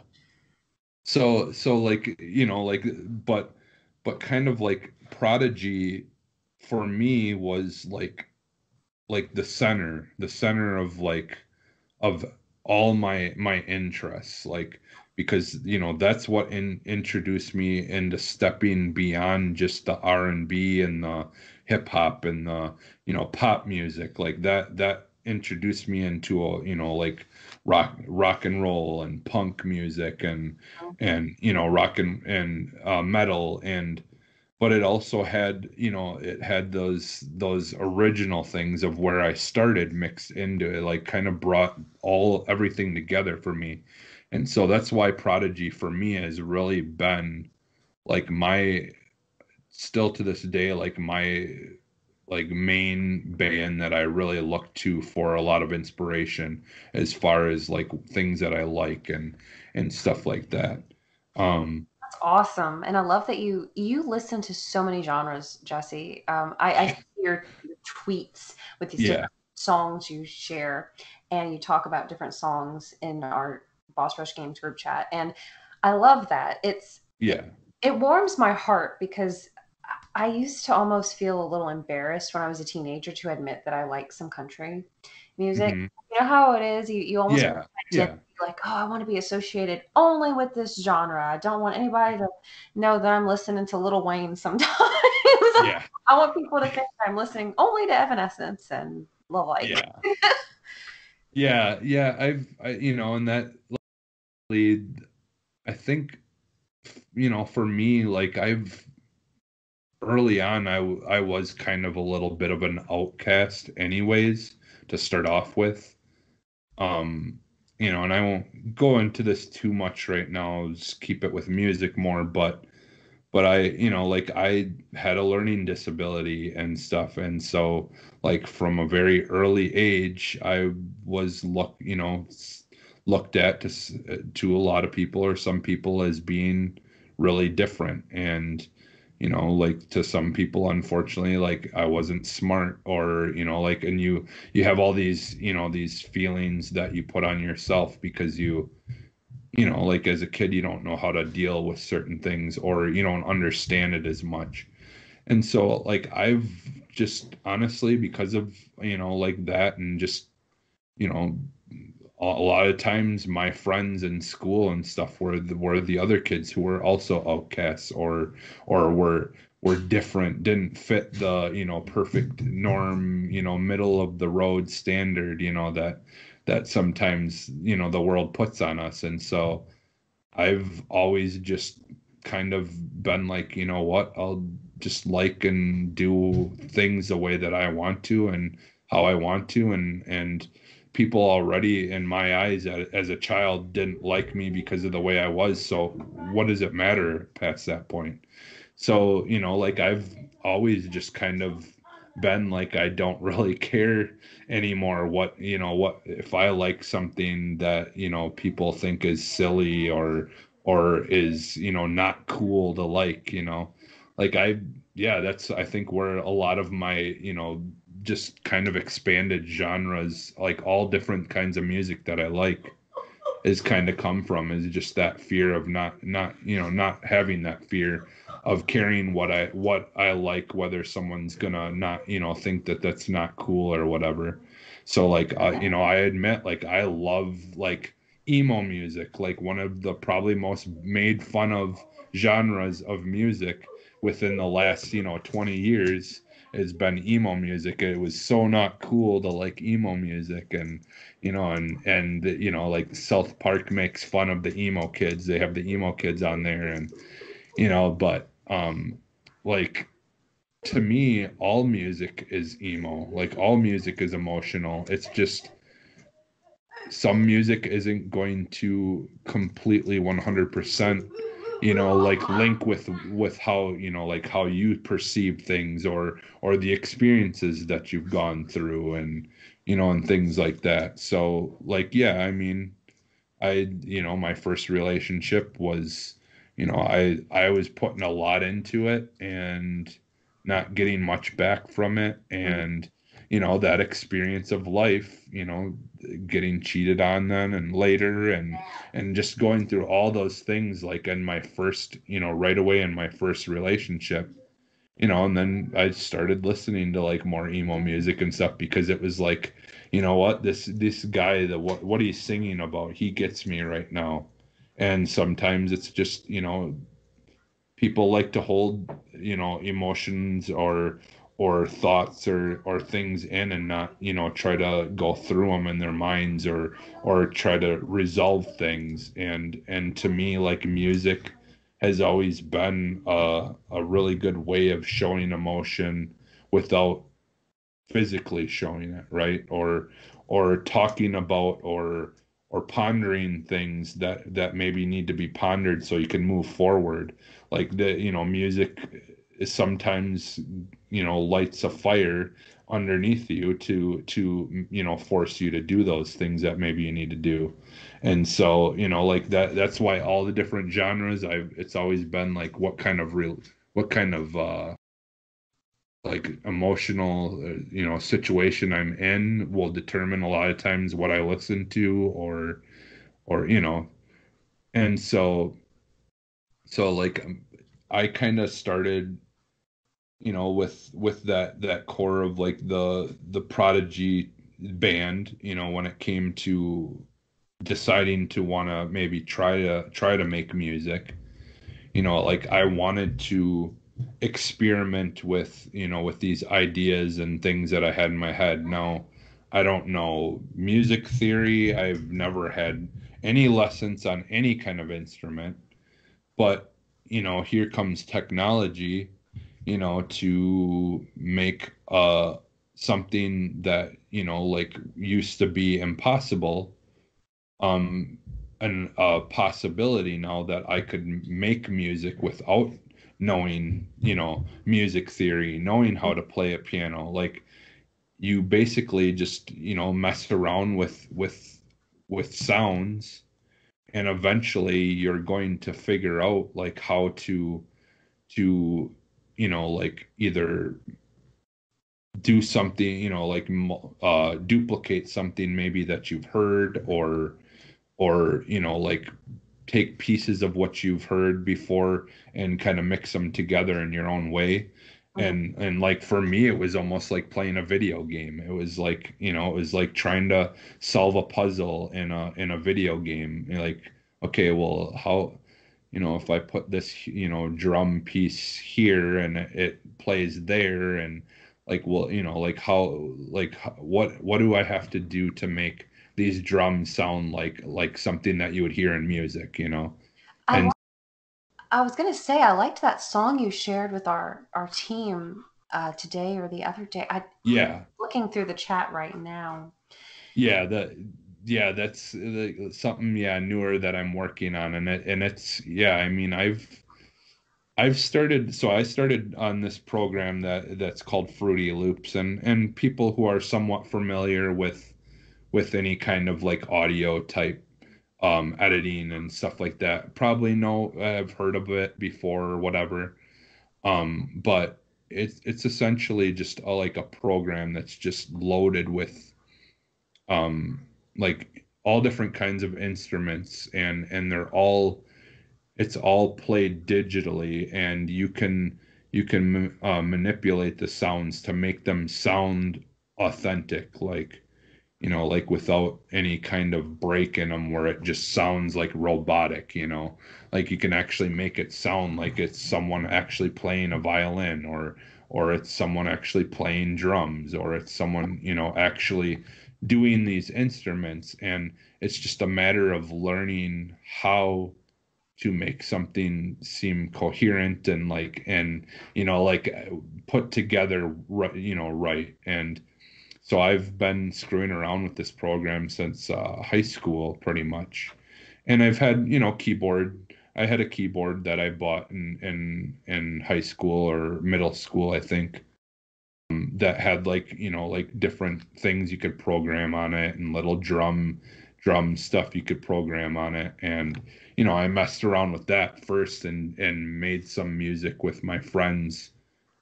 So so like you know like but but kind of like Prodigy for me was like like the center the center of like of all my my interests like because you know that's what in, introduced me into stepping beyond just the R&B and the hip hop and the you know pop music. Like that that introduced me into a you know like rock rock and roll and punk music and and you know rock and and uh, metal and but it also had you know it had those those original things of where I started mixed into it like kind of brought all everything together for me and so that's why Prodigy for me has really been like my still to this day like my like main band that I really look to for a lot of inspiration as far as like things that I like and and stuff like that. Um That's awesome, and I love that you you listen to so many genres, Jesse. Um, I, I see your, your tweets with these yeah, songs you share, and you talk about different songs in our Boss Rush Games group chat, and I love that. It's yeah, it warms my heart because I used to almost feel a little embarrassed when I was a teenager to admit that I like some country music. mhm, You know how it is. You you almost yeah, yeah, like, oh, I want to be associated only with this genre. I don't want anybody to know that I'm listening to Lil Wayne sometimes. yeah, (laughs) I want people to think I'm listening only to Evanescence and Lil Ike. yeah, (laughs) yeah, yeah. I've, I, you know, and that lead, I think, you know, for me, like I've early on, I w- I was kind of a little bit of an outcast, anyways, to start off with. Um, you know, and I won't go into this too much right now. Just keep it with music more, but but I, you know, like I had a learning disability and stuff, and so like from a very early age, I was look, you know, looked at to to a lot of people or some people as being really different, and you know, like to some people, unfortunately, like I wasn't smart or you know, like, and you you have all these, you know, these feelings that you put on yourself because you you know, like as a kid, you don't know how to deal with certain things or you don't understand it as much. And so, like, I've just honestly, because of, you know, like that, and just, you know, a, lot of times my friends in school and stuff were the, were the other kids who were also outcasts or, or were, were different, didn't fit the, you know, perfect norm, you know, middle of the road standard, you know, that, that sometimes you know the world puts on us. And so i've always just kind of been like you know what i'll just like and do things the way that i want to and how i want to and and people already in my eyes as a child didn't like me because of the way i was. So what does it matter past that point? So you know like i've always just kind of been like i don't (laughs) really care anymore what you know what if i like something that you know people think is silly or or is you know not cool to like you know like i yeah that's i think where a lot of my you know just kind of expanded genres like all different kinds of music that i like is kind of come from is just that fear of not not you know not having that fear of caring what I what I like whether someone's gonna not you know think that that's not cool or whatever. So like uh, you know I admit like I love like emo music like one of the probably most made fun of genres of music within the last you know 20 years has been emo music. It was so not cool to like emo music, and you know, and and you know, like South Park makes fun of the emo kids. They have the emo kids on there, and you know, but um, like to me, all music is emo. Like all music is emotional. It's just some music isn't going to completely 100% you know like link with with how you know like how you perceive things or or the experiences that you've gone through and you know and things like that. So like yeah i mean i you know my first relationship was you know i i was putting a lot into it and not getting much back from it. Mm-hmm. And you know that experience of life you know getting cheated on then and later and and just going through all those things like in my first you know right away in my first relationship you know and then i started listening to like more emo music and stuff because it was like you know what this this guy the what what he's singing about he gets me right now. And sometimes it's just you know people like to hold you know emotions or or thoughts or or things in and not you know try to go through them in their minds or or try to resolve things. And and to me like music has always been a, a really good way of showing emotion without physically showing it right? Or or talking about or or pondering things that that maybe need to be pondered so you can move forward. Like the you know music is sometimes you know lights a fire underneath you to to you know force you to do those things that maybe you need to do. And so you know like that that's why all the different genres i've it's always been like what kind of real what kind of uh like emotional uh, you know situation i'm in will determine a lot of times what i listen to or or you know. And so so like um, i kind of started you know with with that that core of like the the prodigy band you know when it came to deciding to want to maybe try to try to make music. You know like i wanted to experiment with you know with these ideas and things that i had in my head. Now i don't know music theory. I've never had any lessons on any kind of instrument. But you know here comes technology you know, to make uh something that, you know, like used to be impossible um an a possibility now that I could make music without knowing, you know, music theory, knowing how to play a piano. Like you basically just, you know, mess around with with with sounds and eventually you're going to figure out like how to to you know like either do something you know like uh duplicate something maybe that you've heard or or you know like take pieces of what you've heard before and kind of mix them together in your own way. Mm-hmm. and and like for me it was almost like playing a video game. It was like you know it was like trying to solve a puzzle in a in a video game. Like okay well how you know if i put this you know drum piece here and it plays there and like well you know like how like what what do i have to do to make these drums sound like like something that you would hear in music you know? And I, I was gonna say i liked that song you shared with our our team uh today or the other day. I yeah. I'm looking through the chat right now. Yeah the yeah, that's uh, something yeah newer that I'm working on, and it and it's yeah. I mean, I've I've started so I started on this program that that's called Fruity Loops, and and people who are somewhat familiar with with any kind of like audio type um, editing and stuff like that probably know I've heard of it before or whatever. Um, but it's it's essentially just a, like a program that's just loaded with um like all different kinds of instruments and and they're all it's all played digitally and you can you can uh, manipulate the sounds to make them sound authentic like you know like without any kind of break in them where it just sounds like robotic you know? Like you can actually make it sound like it's someone actually playing a violin or or it's someone actually playing drums or it's someone you know actually doing these instruments and it's just a matter of learning how to make something seem coherent and like and you know like put together right you know right. And so i've been screwing around with this program since uh, high school pretty much. And i've had you know keyboard. I had a keyboard that i bought in in in high school or middle school i think that had like you know like different things you could program on it and little drum drum stuff you could program on it. And you know i messed around with that first and and made some music with my friends.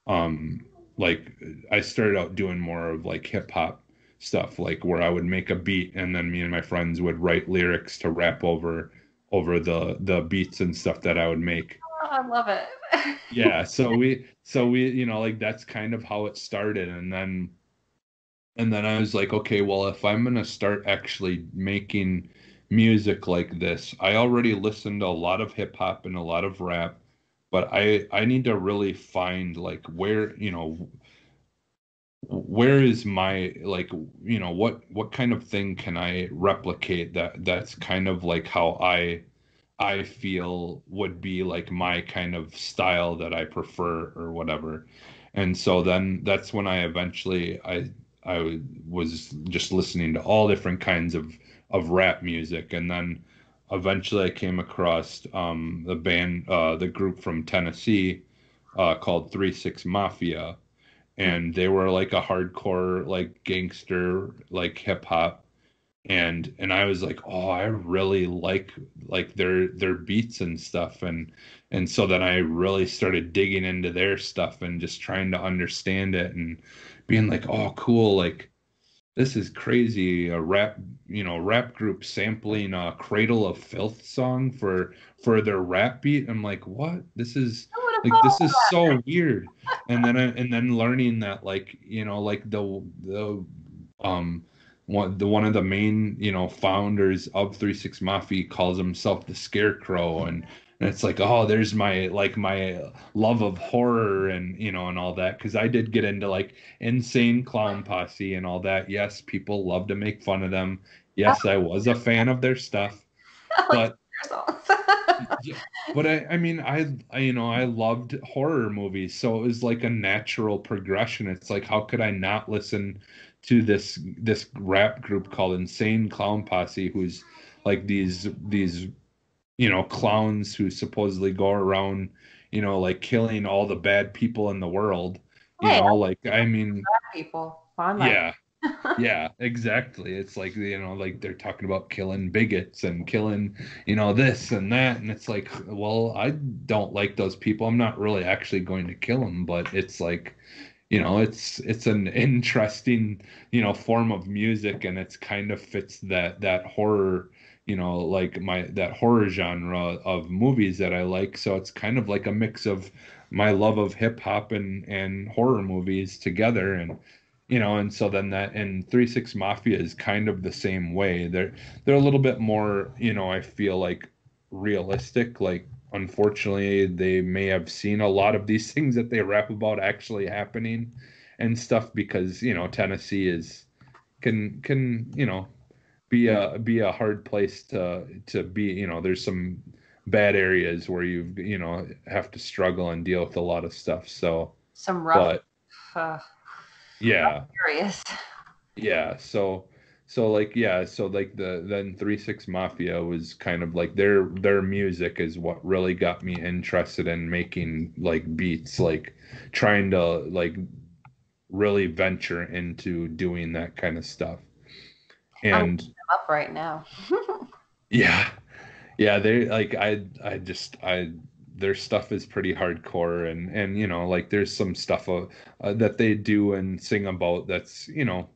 Um like i started out doing more of like hip hop stuff like where i would make a beat and then me and my friends would write lyrics to rap over over the the beats and stuff that i would make oh, i love it. Yeah (laughs) so we so we you know like that's kind of how it started and then and then i was like okay well if i'm going to start actually making music like this i already listened to a lot of hip hop and a lot of rap but i i need to really find like where you know where is my like you know what what kind of thing can i replicate that that's kind of like how i I feel would be like my kind of style that I prefer or whatever. And so then that's when I eventually I I was just listening to all different kinds of of rap music and then eventually I came across um, the band uh, the group from Tennessee uh, called Three 6 Mafia and they were like a hardcore like gangster like hip hop and and I was like, oh, I really like like their their beats and stuff, and and so then I really started digging into their stuff and just trying to understand it and being like, oh, cool, like this is crazy. A rap, you know, rap group sampling a "Cradle of Filth" song for for their rap beat. I'm like, what? This is like this is so weird. And then I, and then learning that like you know like the the um one the one of the main you know founders of Three 6 mafia calls himself the scarecrow. And and it's like oh there's my like my love of horror and you know and all that. Because i did get into like insane clown posse and all that. Yes people love to make fun of them. Yes i was a fan of their stuff (laughs) but (laughs) but I, I mean I, I you know i loved horror movies. So it was like a natural progression. It's like how could i not listen to this this rap group called Insane Clown Posse, who's like these these you know clowns who supposedly go around you know like killing all the bad people in the world. You hey, know, like I mean, people. yeah, (laughs) yeah, exactly. It's like you know, like they're talking about killing bigots and killing, you know, this and that, and it's like, well, I don't like those people. I'm not really actually going to kill them, but it's like, you know it's it's an (laughs) interesting you know form of music and it's kind of fits that that horror you know like my that horror genre of movies that I like. So it's kind of like a mix of my love of hip hop and and horror movies together. And you know and so then that and Three 6 mafia is kind of the same way. They're they're a little bit more you know I feel like realistic like unfortunately they may have seen a lot of these (laughs) things that they rap about actually happening and stuff because you know Tennessee is can can you know be a be a hard place to to be you know there's some bad areas where you you know have to struggle and deal with a lot of stuff. So some rough but, uh, yeah. areas. Yeah. So so like yeah so like the then Three 6 mafia was kind of like their their music is what really got me interested in making like beats like trying to like really venture into doing that kind of stuff. And up right now. (laughs) Yeah. Yeah they like i i just i their stuff is pretty hardcore and and you know like there's some stuff uh, uh, that they do and sing about that's you know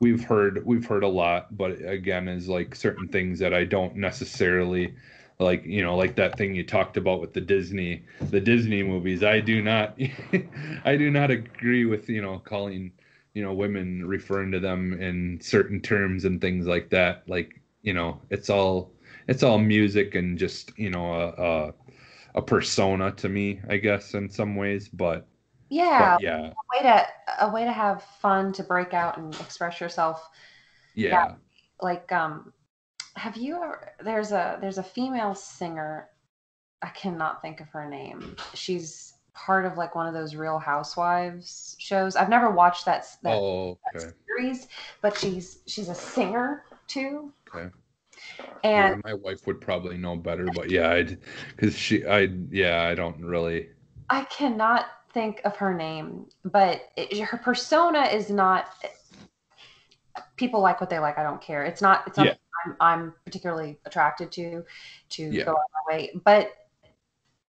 we've heard we've heard a lot, but again, is like certain things that I don't necessarily like you know like that thing you talked about with the disney the disney movies. I do not (laughs) i do not agree with you know calling you know women referring to them in certain terms and things like that. Like you know it's all it's all music and just you know a, a, a persona to me i guess in some ways but Yeah, But yeah, a way to a way to have fun to break out and express yourself. yeah. Like, um, have you ever? There's a there's a female singer. I cannot think of her name. She's part of like one of those Real Housewives shows. I've never watched that that, Oh, that okay. series, but she's she's a singer too. Okay. And yeah, my wife would probably know better, but yeah, I'd because she, I, yeah, I don't really. I cannot think of her name, but it, her persona is not. People like what they like. I don't care. It's not. It's not. Yeah. I'm, I'm particularly attracted to, to Yeah. go out my way. But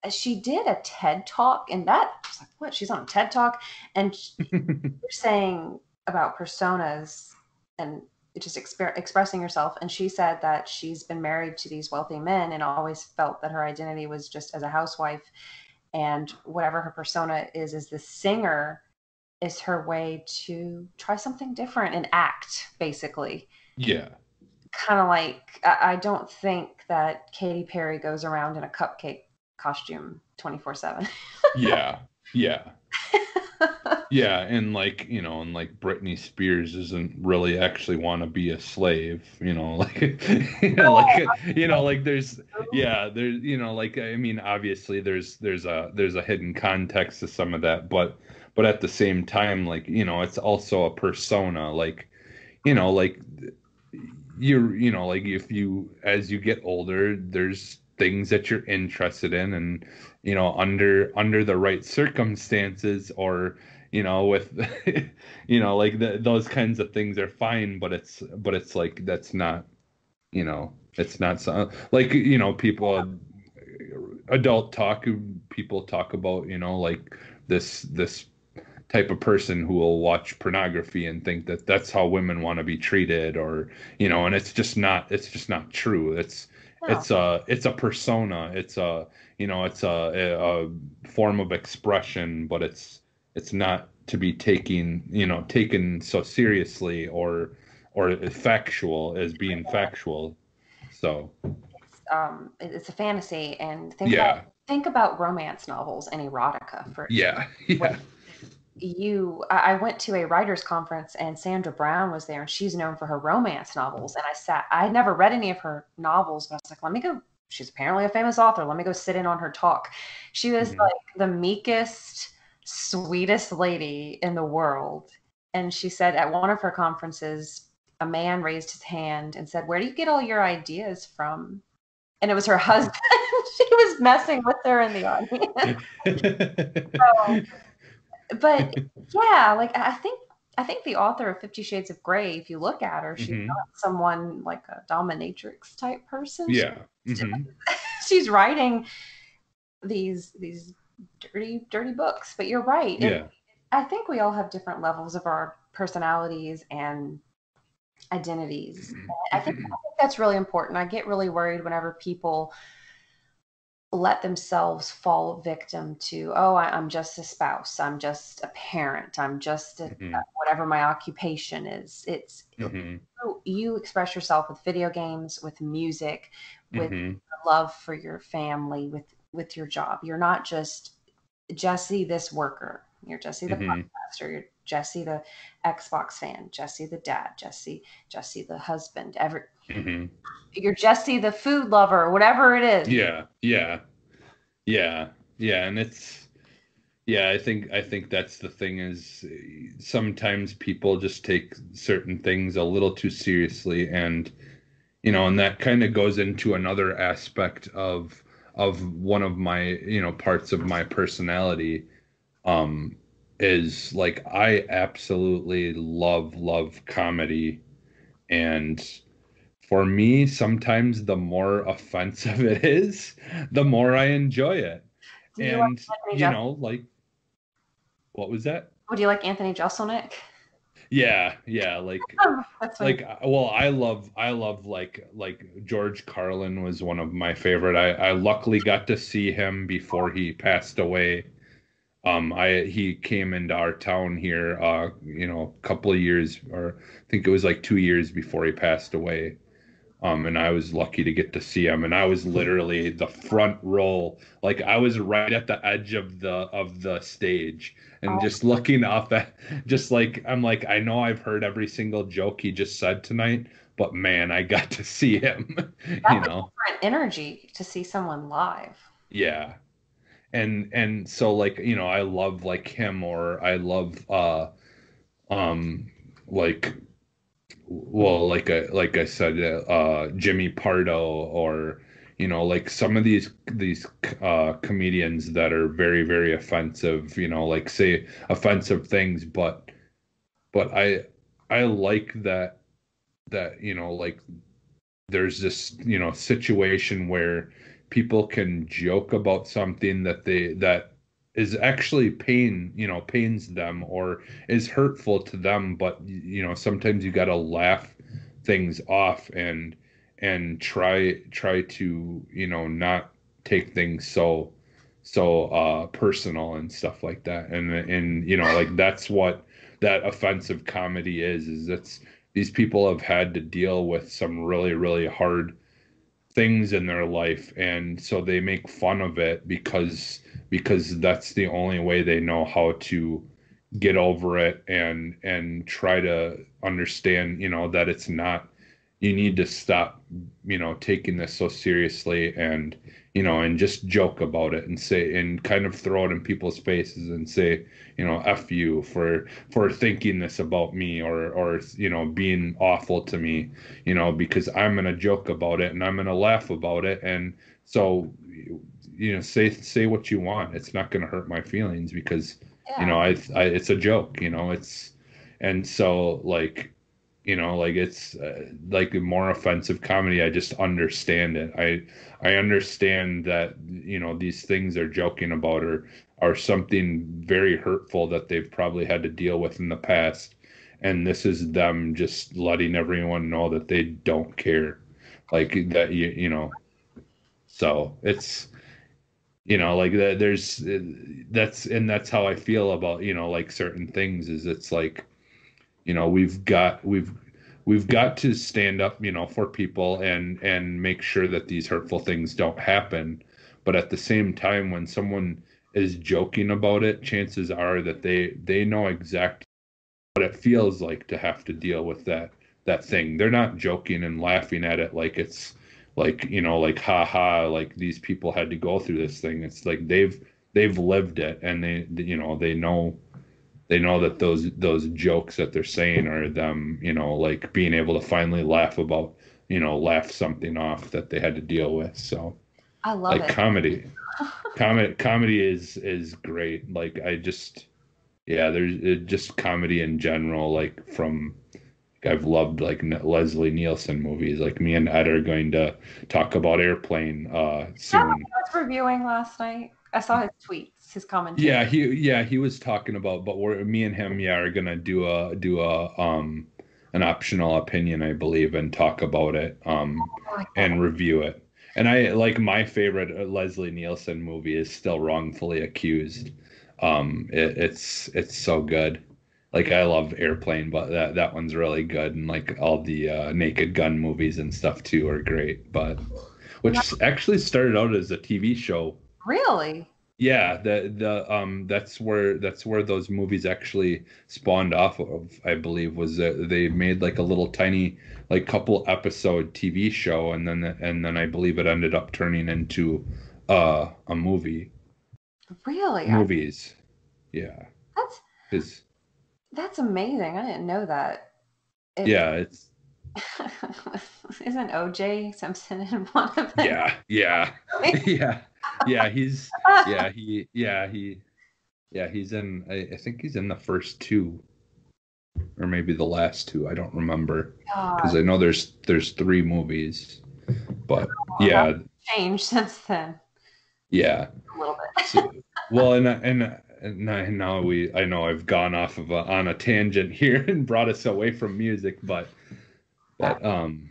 she did a TED talk, and that I was like, what? She's on a TED talk, and sh- (laughs) you're saying about personas and just exper- expressing yourself. And she said that she's been married to these wealthy men and always felt that her identity was just as a housewife. And whatever her persona is, as the singer, is her way to try something different and act, basically. yeah, Kind of like, I, don't think that Katy Perry goes around in a cupcake costume 24 7. yeah, yeah, (laughs) (laughs) yeah, and like you know, and like Britney Spears doesn't really actually want to be a slave, you know, (laughs) like you know, like you know, like there's yeah, there's you know, like I mean, obviously there's there's a there's a hidden context to some of that, but but at the same time, like you know, it's also a persona, like you know, like you're you know, like if you as you get older, there's things that you're interested in and you know under under the right circumstances or you know with (laughs) you know like the, those kinds of things are fine but it's but it's like that's not you know it's not so like you know people adult talk people talk about you know like this this type of person who will watch pornography and think that that's how women want to be treated or you know and it's just not it's just not true. It's It's a it's a persona. It's a you know it's a, a, form of expression but it's it's not to be taken you know taken so seriously or or factual as being factual. So. Um, it's a fantasy. And think, yeah. about, think about romance novels and erotica for yeah. (laughs) Yeah you I went to a writers conference and Sandra Brown was there and she's known for her romance novels. And I sat I had never read any of her novels but I was like let me go she's apparently a famous author. Let me go sit in on her talk. She was Mhm. like the meekest sweetest lady in the world. And she said at one of her conferences a man raised his hand and said where do you get all your ideas from? And it was her husband. (laughs) She was messing with her in the audience. (laughs) So, but (laughs) yeah, like I think I think the author of Fifty Shades of Grey, if you look at her, she's Mhm. not someone like a dominatrix type person. yeah mhm. (laughs) she's writing these these dirty dirty books. But you're right. It- yeah I think we all have different levels of our personalities and identities. Mhm. I think, I think that's really important. I get really worried whenever people let themselves fall victim to, oh, I, I'm just a spouse, I'm just a parent, I'm just a, Mhm. whatever my occupation is. It's Mhm. you- you express yourself with video games, with music, with Mhm. love for your family, with with your job. You're not just Jesse, this worker. You're Jesse the Mhm. podcaster. You're Jesse the Xbox fan. Jesse the dad. Jesse Jesse the husband. Every Mhm. you're Jesse the food lover, whatever it is. Yeah, yeah, yeah, yeah, and it's yeah. I think I think that's the thing is sometimes people just take certain things a little too seriously, and you know, and that kind of goes into another aspect of of one of my you know parts of my personality. Um, is like I absolutely love love comedy, and for me, sometimes the more offensive (laughs) it is, the more I enjoy it. Do you like And you Jeff- know, like what was that? Would you like Anthony Jeselnik? Yeah, yeah, like (laughs) like uh, well, I love I love like like George Carlin was one of my favorite. I I luckily got to see him before he passed away. Um, I he came into our town here, uh, you know, a couple of years, or I think it was like two years before he passed away. Um, and I was lucky to get to see him, and I was literally the front row, like I was right at the edge of the of the stage, and Oh. just looking up at, just like I'm like I know I've heard every single joke he just said tonight, but man, I got to see him, (laughs) you know. different energy to see someone live. Yeah. And and so like, you know, I love like him or I love uh um like well like I like I said uh Jimmy Pardo or you know like some of these these uh comedians that are very very offensive, you know, like say offensive things but but I I like that that you know like there's this you know situation where people can joke about something that they that is actually pain you know pains them or is hurtful to them but you know sometimes you got to laugh things off and and try try to you know not take things so so uh personal and stuff like that. And and you know like that's what that offensive comedy is is it's these people have had to deal with some really really hard things in their life and so they make fun of it because because that's the only way they know how to get over it and and try to understand you know that it's not you need to stop you know taking this so seriously and you know and just joke about it and say and kind of throw it in people's faces and say you know f you for for thinking this about me or or you know being awful to me you know because i'm going to joke about it and i'm going to laugh about it and so you know say say what you want it's not going to hurt my feelings because Yeah. you know I, I it's a joke you know it's and so like you know like it's uh, like more offensive comedy i just understand it. I i understand that you know these things they're joking about are are something very hurtful that they've probably had to deal with in the past. And this is them just letting everyone know that they don't care like that you you know. So it's you know like that there's that's and that's how i feel about you know like certain things is it's like you know we've got we've we've got to stand up you know for people and and make sure that these hurtful things don't happen. But at the same time when someone is joking about it chances are that they they know exactly what it feels like to have to deal with that that thing. They're not joking and laughing at it like it's like you know like ha ha like these people had to go through this thing. It's like they've they've lived it and they you know they know they know that those those jokes that they're saying are them you know like being able to finally laugh about you know laugh something off that they had to deal with so I love like it. comedy (laughs) comedy comedy is is great like i just yeah there's it, just comedy in general like from I've loved like N- Leslie Nielsen movies. Like me and Ed are going to talk about Airplane uh Is that what soon. he was reviewing last night? I saw his tweets, his commentary. Yeah, he yeah he was talking about, but we're me and him yeah are gonna do a do a um an optional opinion I believe and talk about it um that. and review it. And I like my favorite uh, Leslie Nielsen movie is still wrongfully accused. Um, it, it's it's so good. Like I love Airplane, but that that one's really good, and like all the uh, Naked Gun movies and stuff too are great. But which actually started out as a TV show Really? yeah, the the um that's where that's where those movies actually spawned off of, I believe, was that they made like a little tiny like couple episode TV show and then and then I believe it ended up turning into uh a movie. Really? Movies. Yeah. that's Cuz that's amazing. I didn't know that. It- yeah, it's (laughs) Isn't OJ Simpson in one of them? yeah, yeah. (laughs) (laughs) yeah. Yeah, (laughs) he's yeah, he yeah, he yeah, he's in I, I think he's in the first two or maybe the last two. I don't remember. because I know there's there's three movies, but yeah, changed since then yeah. a little bit. (laughs) So, well, and (laughs) and and now we I know I've gone off of a, on a tangent here and brought us away from music, but but um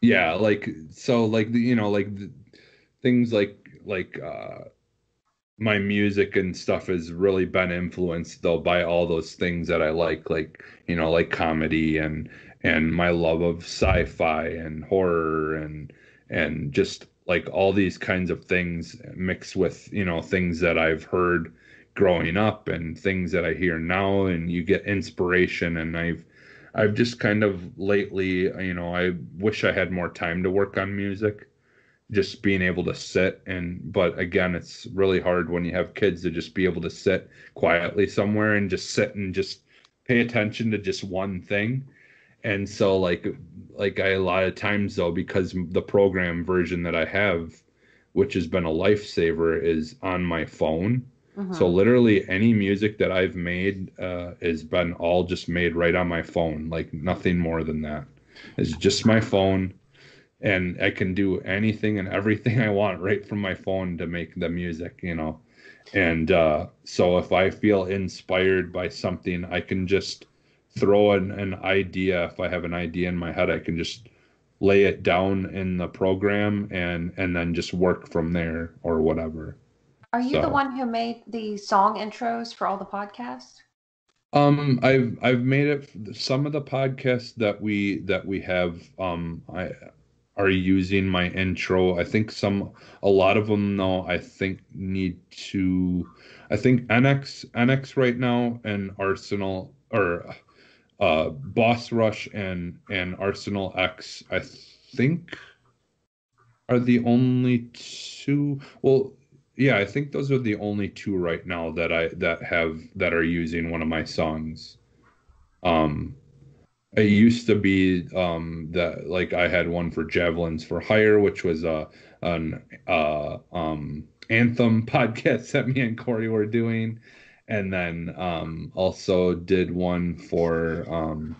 yeah, like so like the you know like the, things like like uh my music and stuff has really been influenced though by all those things that I like, like you know, like comedy and and my love of sci-fi and horror and and just like all these kinds of things mixed with you know things that I've heard growing up and things that I hear now and you get inspiration. And I've I've just kind of lately you know I wish I had more time to work on music just being able to sit and but again it's really hard when you have kids to just be able to sit quietly somewhere and just sit and just pay attention to just one thing. And so like like i a lot of times though because the program version that i have which has been a lifesaver is on my phone. Mm-hmm. so literally any music that i've made uh, has been all just made right on my phone like nothing more than that. It's just my phone and I can do anything and everything I want right from my phone to make the music, you know. And uh, so if I feel inspired by something, I can just throw an, an idea. If I have an idea in my head, I can just lay it down in the program and and then just work from there or whatever. Are you so, the one who made the song intros for all the podcasts? Um, I've I've made it some of the podcasts that we that we have. Um, I are using my intro. I think some a lot of them though I think need to I think NX NX right now and Arsenal or uh Boss Rush and and Arsenal X I think are the only two well yeah, I think those are the only two right now that I that have that are using one of my songs. Um it used to be um, that like I had one for Javelins for Hire, which was a an uh, um, anthem (laughs) podcast that me and Corey were doing, and then um, also did one for um,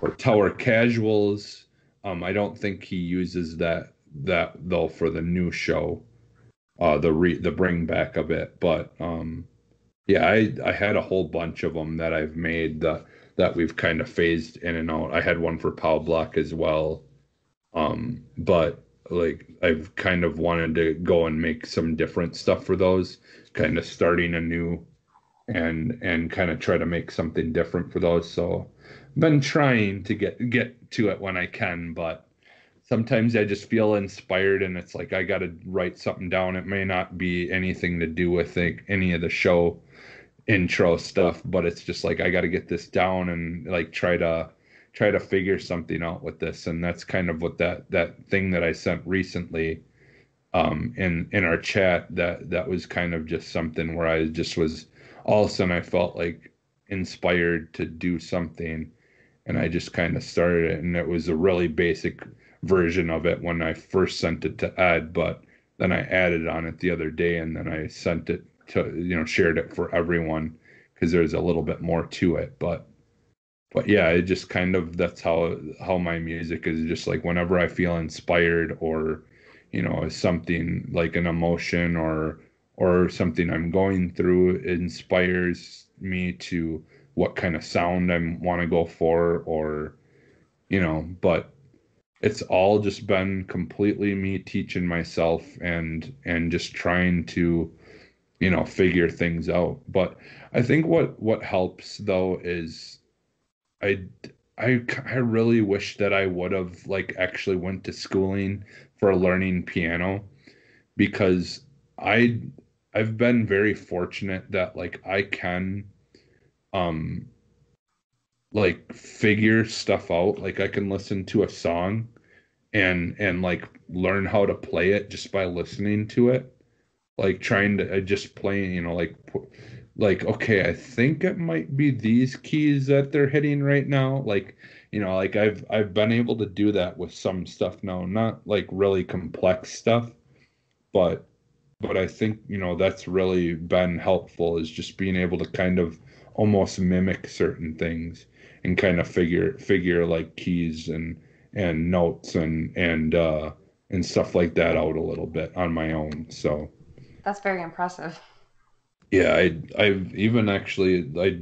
for Tower Casuals. Um, I don't think he uses that that though for the new show, uh, the re the bring back of it. But um, yeah, I I had a whole bunch of them that I've made. The that we've kind of phased in and out. I had one for Pow Block as well. Um, but like I've kind of wanted to go and make some different stuff for those, kind of starting anew and and kind of try to make something different for those. So been trying to get get to it when I can, but sometimes I just feel inspired and it's like I got to write something down. It may not be anything to do with like, any of the show intro stuff, but it's just like I got to get this down and like try to try to figure something out with this, and that's kind of what that that thing that I sent recently um, in in our chat that that was kind of just something where I just was all of a sudden I felt like inspired to do something, and I just kind of started it, and it was a really basic version of it when I first sent it to Ed, but then I added on it the other day, and then I sent it to you know shared it for everyone because there's a little bit more to it. But but yeah it just kind of that's how how my music is just like whenever i feel inspired or you know something like an emotion or or something i'm going through inspires me to what kind of sound i want to go for or you know but it's all just been completely me teaching myself and and just trying to you know figure things out. But i think what what helps though is i i i really wish that i would have like actually went to schooling for learning piano because i i've been very fortunate that like i can um like figure stuff out. Like i can listen to a song and and like learn how to play it just by listening to it like trying to uh, just playing, you know, like like okay, I think it might be these keys that they're hitting right now. Like you know, like I've I've been able to do that with some stuff now, not like really complex stuff, but but I think you know that's really been helpful is just being able to kind of almost mimic certain things and kind of figure figure like keys and and notes and and uh and stuff like that out a little bit on my own. So that's very impressive. Yeah, I I've even actually I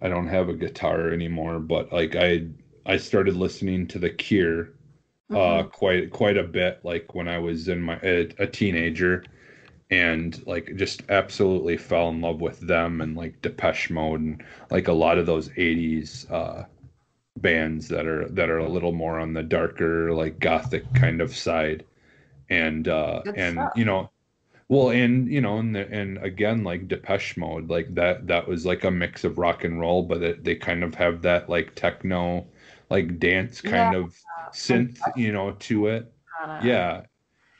I don't have a guitar anymore, but like I I started listening to the Cure uh mm-hmm. quite quite a bit like when I was in my a, a teenager and like just absolutely fell in love with them and like Depeche Mode and like a lot of those 80s uh bands that are that are a little more on the darker like gothic kind of side and uh Good and stuff. you know well and you know and the, and again like Depeche Mode like that that was like a mix of rock and roll but it, they kind of have that like techno like dance kind Yeah. of synth you know to it. Yeah.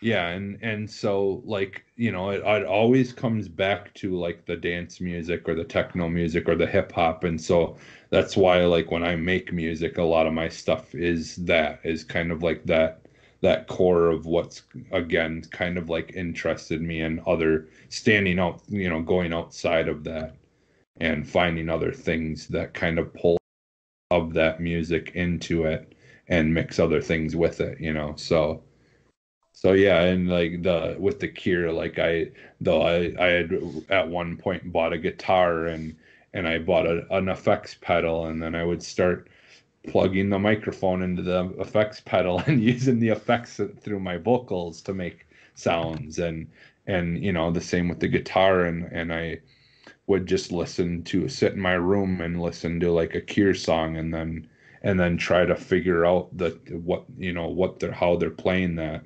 Yeah and and so like you know it, it always comes back to like the dance music or the techno music or the hip hop and so that's why like when i make music a lot of my stuff is that is kind of like that that core of what's again kind of like interested me in other standing out you know going outside of that and finding other things that kind of pull of that music into it and mix other things with it you know? So so yeah, and like the with the Cure, like I though I I had at one point bought a guitar and and I bought a, an effects pedal and then I would start plugging the microphone into the effects pedal (laughs) and using the effects through my vocals to make sounds. And and you know the same with the guitar. And and I would just listen to sit in my room and listen to like a Cure song and then and then try to figure out the what you know what they're how they're playing that.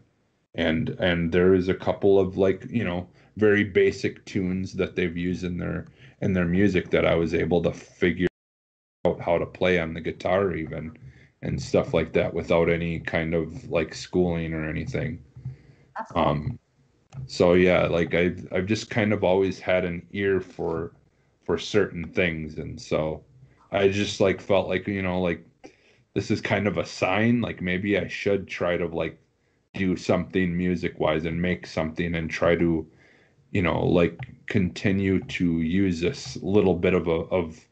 And and there is a couple of like you know very basic tunes that they've used in their in their music that I was able to figure out how to play on the guitar even and stuff like that without any kind of like schooling or anything cool. um so yeah like I've i've just kind of always had an ear for for certain things and so i just like felt like you know like this is kind of a sign like maybe i should try to like do something music wise and make something and try to you know like continue to use this little bit of a of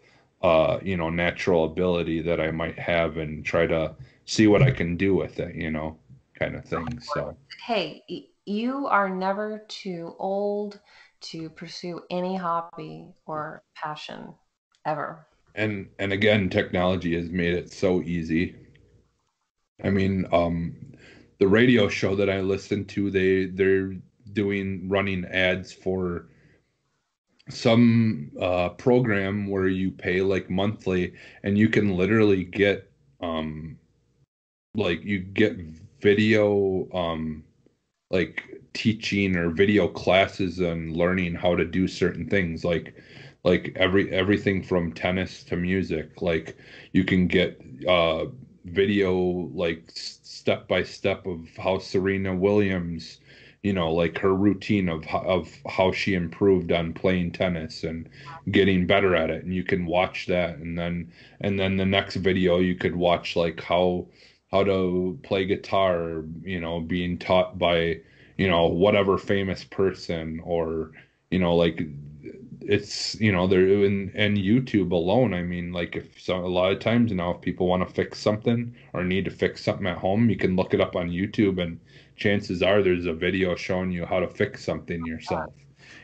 uh you know natural ability that i might have and try to see what i can do with it you know kind of thing so hey, you are never too old to pursue any hobby or passion ever. and and again technology has made it so easy i mean um the radio show that i listen to they they're doing running ads for some uh program where you pay like monthly and you can literally get um like you get video um like teaching or video classes and learning how to do certain things like like every everything from tennis to music. Like you can get uh video like step by step of how Serena Williams you know like her routine of of how she improved on playing tennis and getting better at it and you can watch that and then and then the next video you could watch like how how to play guitar you know being taught by you know whatever famous person or you know like it's you know they're in and YouTube alone. I mean, like if so, a lot of times now, if people want to fix something or need to fix something at home, you can look it up on YouTube, and chances are there's a video showing you how to fix something yourself.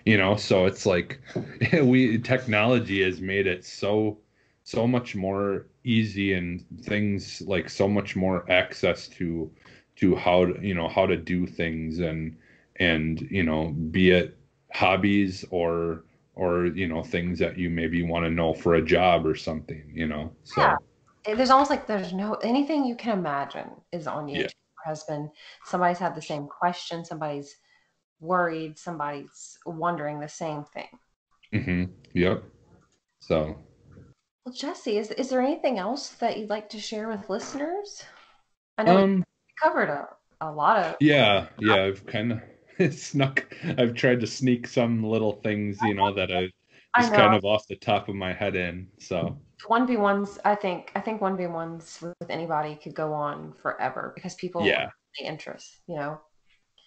You know, so it's like (laughs) we technology has made it so so much more easy and things like so much more access to to how to you know how to do things and and you know be it hobbies or or you know things that you maybe want to know for a job or something you know so Yeah. There's almost like there's no anything you can imagine is on YouTube. Has been somebody's had the same question, somebody's worried, somebody's wondering the same thing. hmm yep. So. Well, Jesse, is is there anything else that you'd like to share with listeners? I know we um covered a, a lot of yeah yeah i've kind of (laughs) snuck i've tried to sneak some little things you know that i just kind of off the top of my head in so one v ones. I think I think one v ones with anybody could go on forever because people yeah the interest. You know,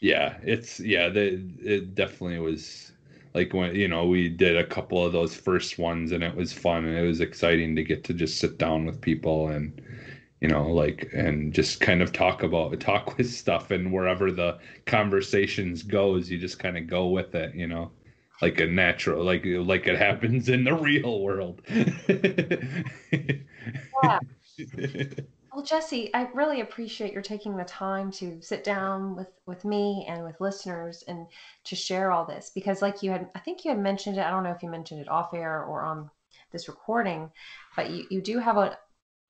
yeah it's yeah the, it definitely was like when you know we did a couple of those first ones and it was fun and it was exciting to get to just sit down with people and you know like and just kind of talk about talk (laughs) with stuff and wherever the conversations goes you just kind of go with it you know like a natural like like it happens in the real world Yeah. (laughs) Well, Jesse, I really appreciate your taking the time to sit down with with me and with listeners and to share all this because, like you had, I think you had mentioned it. I don't know if you mentioned it off air or on this recording, but you you do have a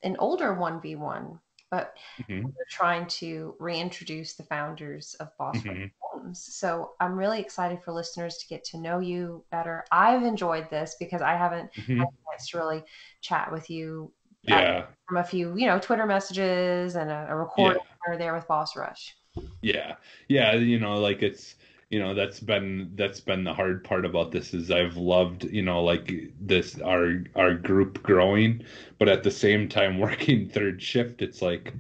an older one v one, but mm-hmm. you're trying to reintroduce the founders of Boss mm-hmm. Homes. So I'm really excited for listeners to get to know you better. I've enjoyed this because I haven't mm-hmm. had a chance to really chat with you yeah from a few you know twitter messages and a, a recording yeah. there with boss rush yeah yeah you know like it's you know that's been that's been the hard part about this is i've loved you know like this our our group growing but at the same time (laughs) working third shift it's like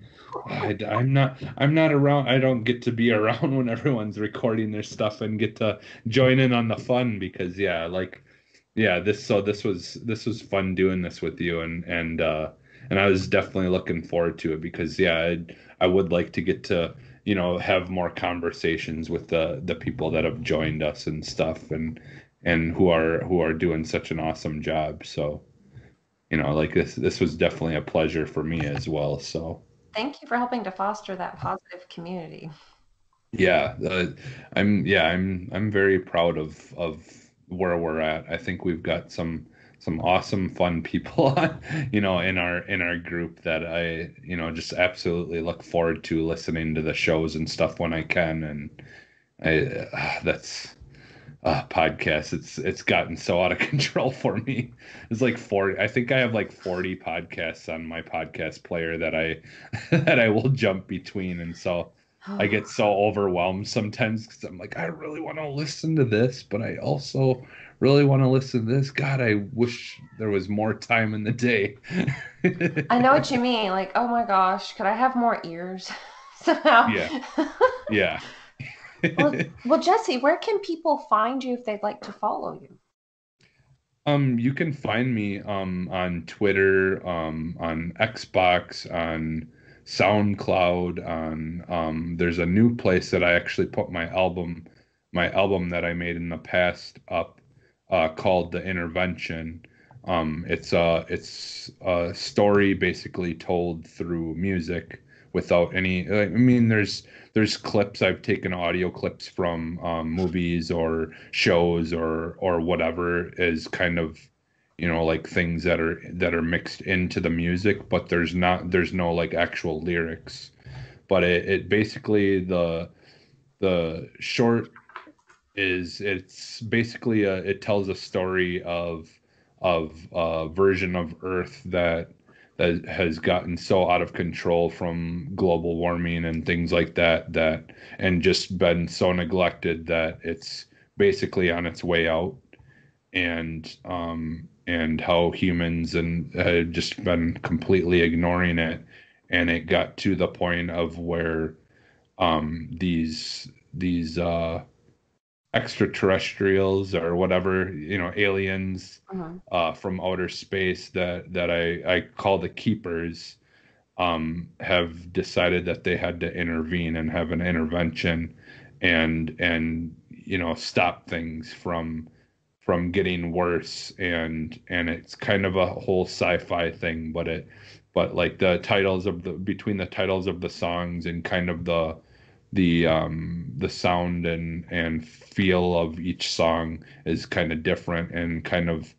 I, i'm not i'm not around i don't get to be (laughs) around when everyone's recording their stuff and get to join in on the fun because yeah like yeah this so this was this was fun doing this with you and and uh and i was definitely looking forward to it because yeah I'd, i would like to get to you know have more conversations with the the people that have joined us and stuff and and who are who are doing such an awesome job. So you know like this this was definitely a pleasure for me as well. So thank you for helping to foster that positive community. Yeah uh, i'm yeah i'm i'm very proud of of where we're at. I think we've got some some awesome fun people (laughs) you know in our in our group that I you know just absolutely look forward to listening to the shows and stuff when I can. And I uh, that's uh, podcast it's it's gotten so out of (laughs) control for me. It's like 40 i think i have like 40 podcasts on my podcast player that i (laughs) that i will jump between. And so I get so (gasps) overwhelmed sometimes because I'm like, I really want to listen to this, but I also really want to listen to this. God, I wish there was more time in the day. I know what you (laughs) mean. Like, oh my gosh, could I have more ears (laughs) somehow? Yeah. (laughs) Yeah. well, well, Jesse, where can people find you if they'd like to follow you? Um, you can find me um on Twitter, um, on Xbox, on SoundCloud. On um, there's a new place that I actually put my album, my album that I made in the past up, uh, called The Intervention. Um, it's a it's a story basically told through music without any. I mean, there's there's clips I've taken audio clips from um, movies or shows or or whatever is kind of you know like things that are that are mixed into the music but there's not there's no like actual lyrics but it, it basically the the short is it's basically a, it tells a story of of a version of earth that that has gotten so out of control from global warming and things like that that and just been so neglected that it's basically on its way out. And um and how humans and had just been completely ignoring it. And it got to the point of where um, these these uh, extraterrestrials or whatever you know aliens uh-huh. uh, from outer space that that I I call the keepers um, have decided that they had to intervene and have an intervention and and you know stop things from from getting worse and and it's kind of a whole sci-fi thing but it but like the titles of the between the titles of the songs and kind of the the um the sound and and feel of each song is kind of different and kind of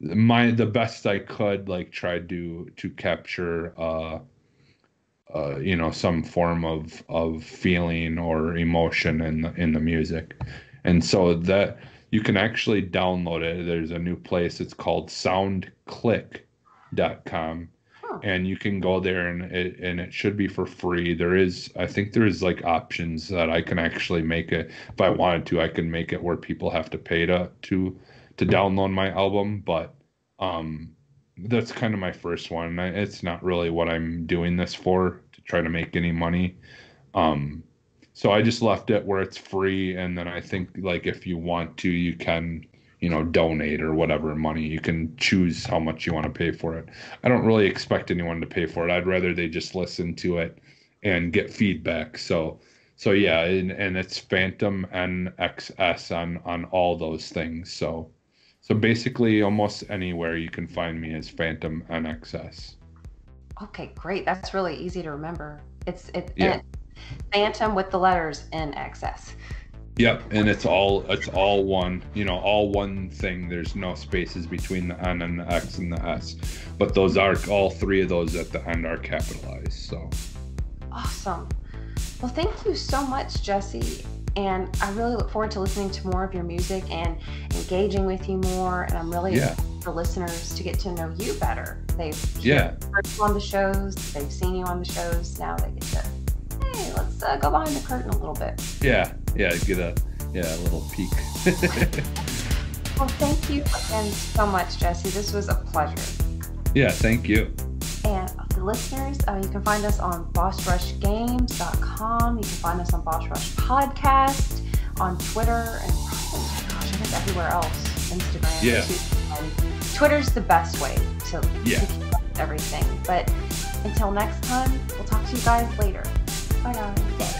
my the best I could like tried to to capture uh uh, you know some form of of feeling or emotion in the in the music and so that you can actually download it. There's a new place. It's called soundclick.com. And you can go there and it, and it should be for free. There is, I think there is like options that I can actually make it. If I wanted to, I can make it where people have to pay to, to, to download my album. But, um, that's kind of my first one. It's not really what I'm doing this for to try to make any money. Um, so I just left it where it's free, and then I think like if you want to, you can you know donate or whatever money you can choose how much you want to pay for it i don't really expect anyone to pay for it i'd rather they just listen to it and get feedback so so yeah and, and it's phantom nxs on on all those things so so basically almost anywhere you can find me is phantom nxs Okay, great. That's really easy to remember. It's it, Yeah. Phantom with the letters excess. Yep, and it's all it's all one, you know, all one thing. There's no spaces between the N and the X and the S, but those are all three of those at the end are capitalized. So Awesome. Well, thank you so much, Jesse. And I really look forward to listening to more of your music and engaging with you more. And I'm really Yeah. for listeners to get to know you better. They've yeah, heard you on the shows, they've seen you on the shows. Now they get to, hey, let's uh, go behind the curtain a little bit. yeah, yeah. Get a yeah a little peek. (laughs) Well, thank you again so much, Jesse. This was a pleasure. yeah, thank you. And the listeners, uh, you can find us on bossrushgames.com. You can find us on Boss Rush Podcast, on Twitter, and oh gosh, I guess everywhere else. Instagram. Yeah. YouTube. Twitter's the best way to, to Yeah. keep up everything. But until next time, we'll talk to you guys later. Bye, guys. Bye.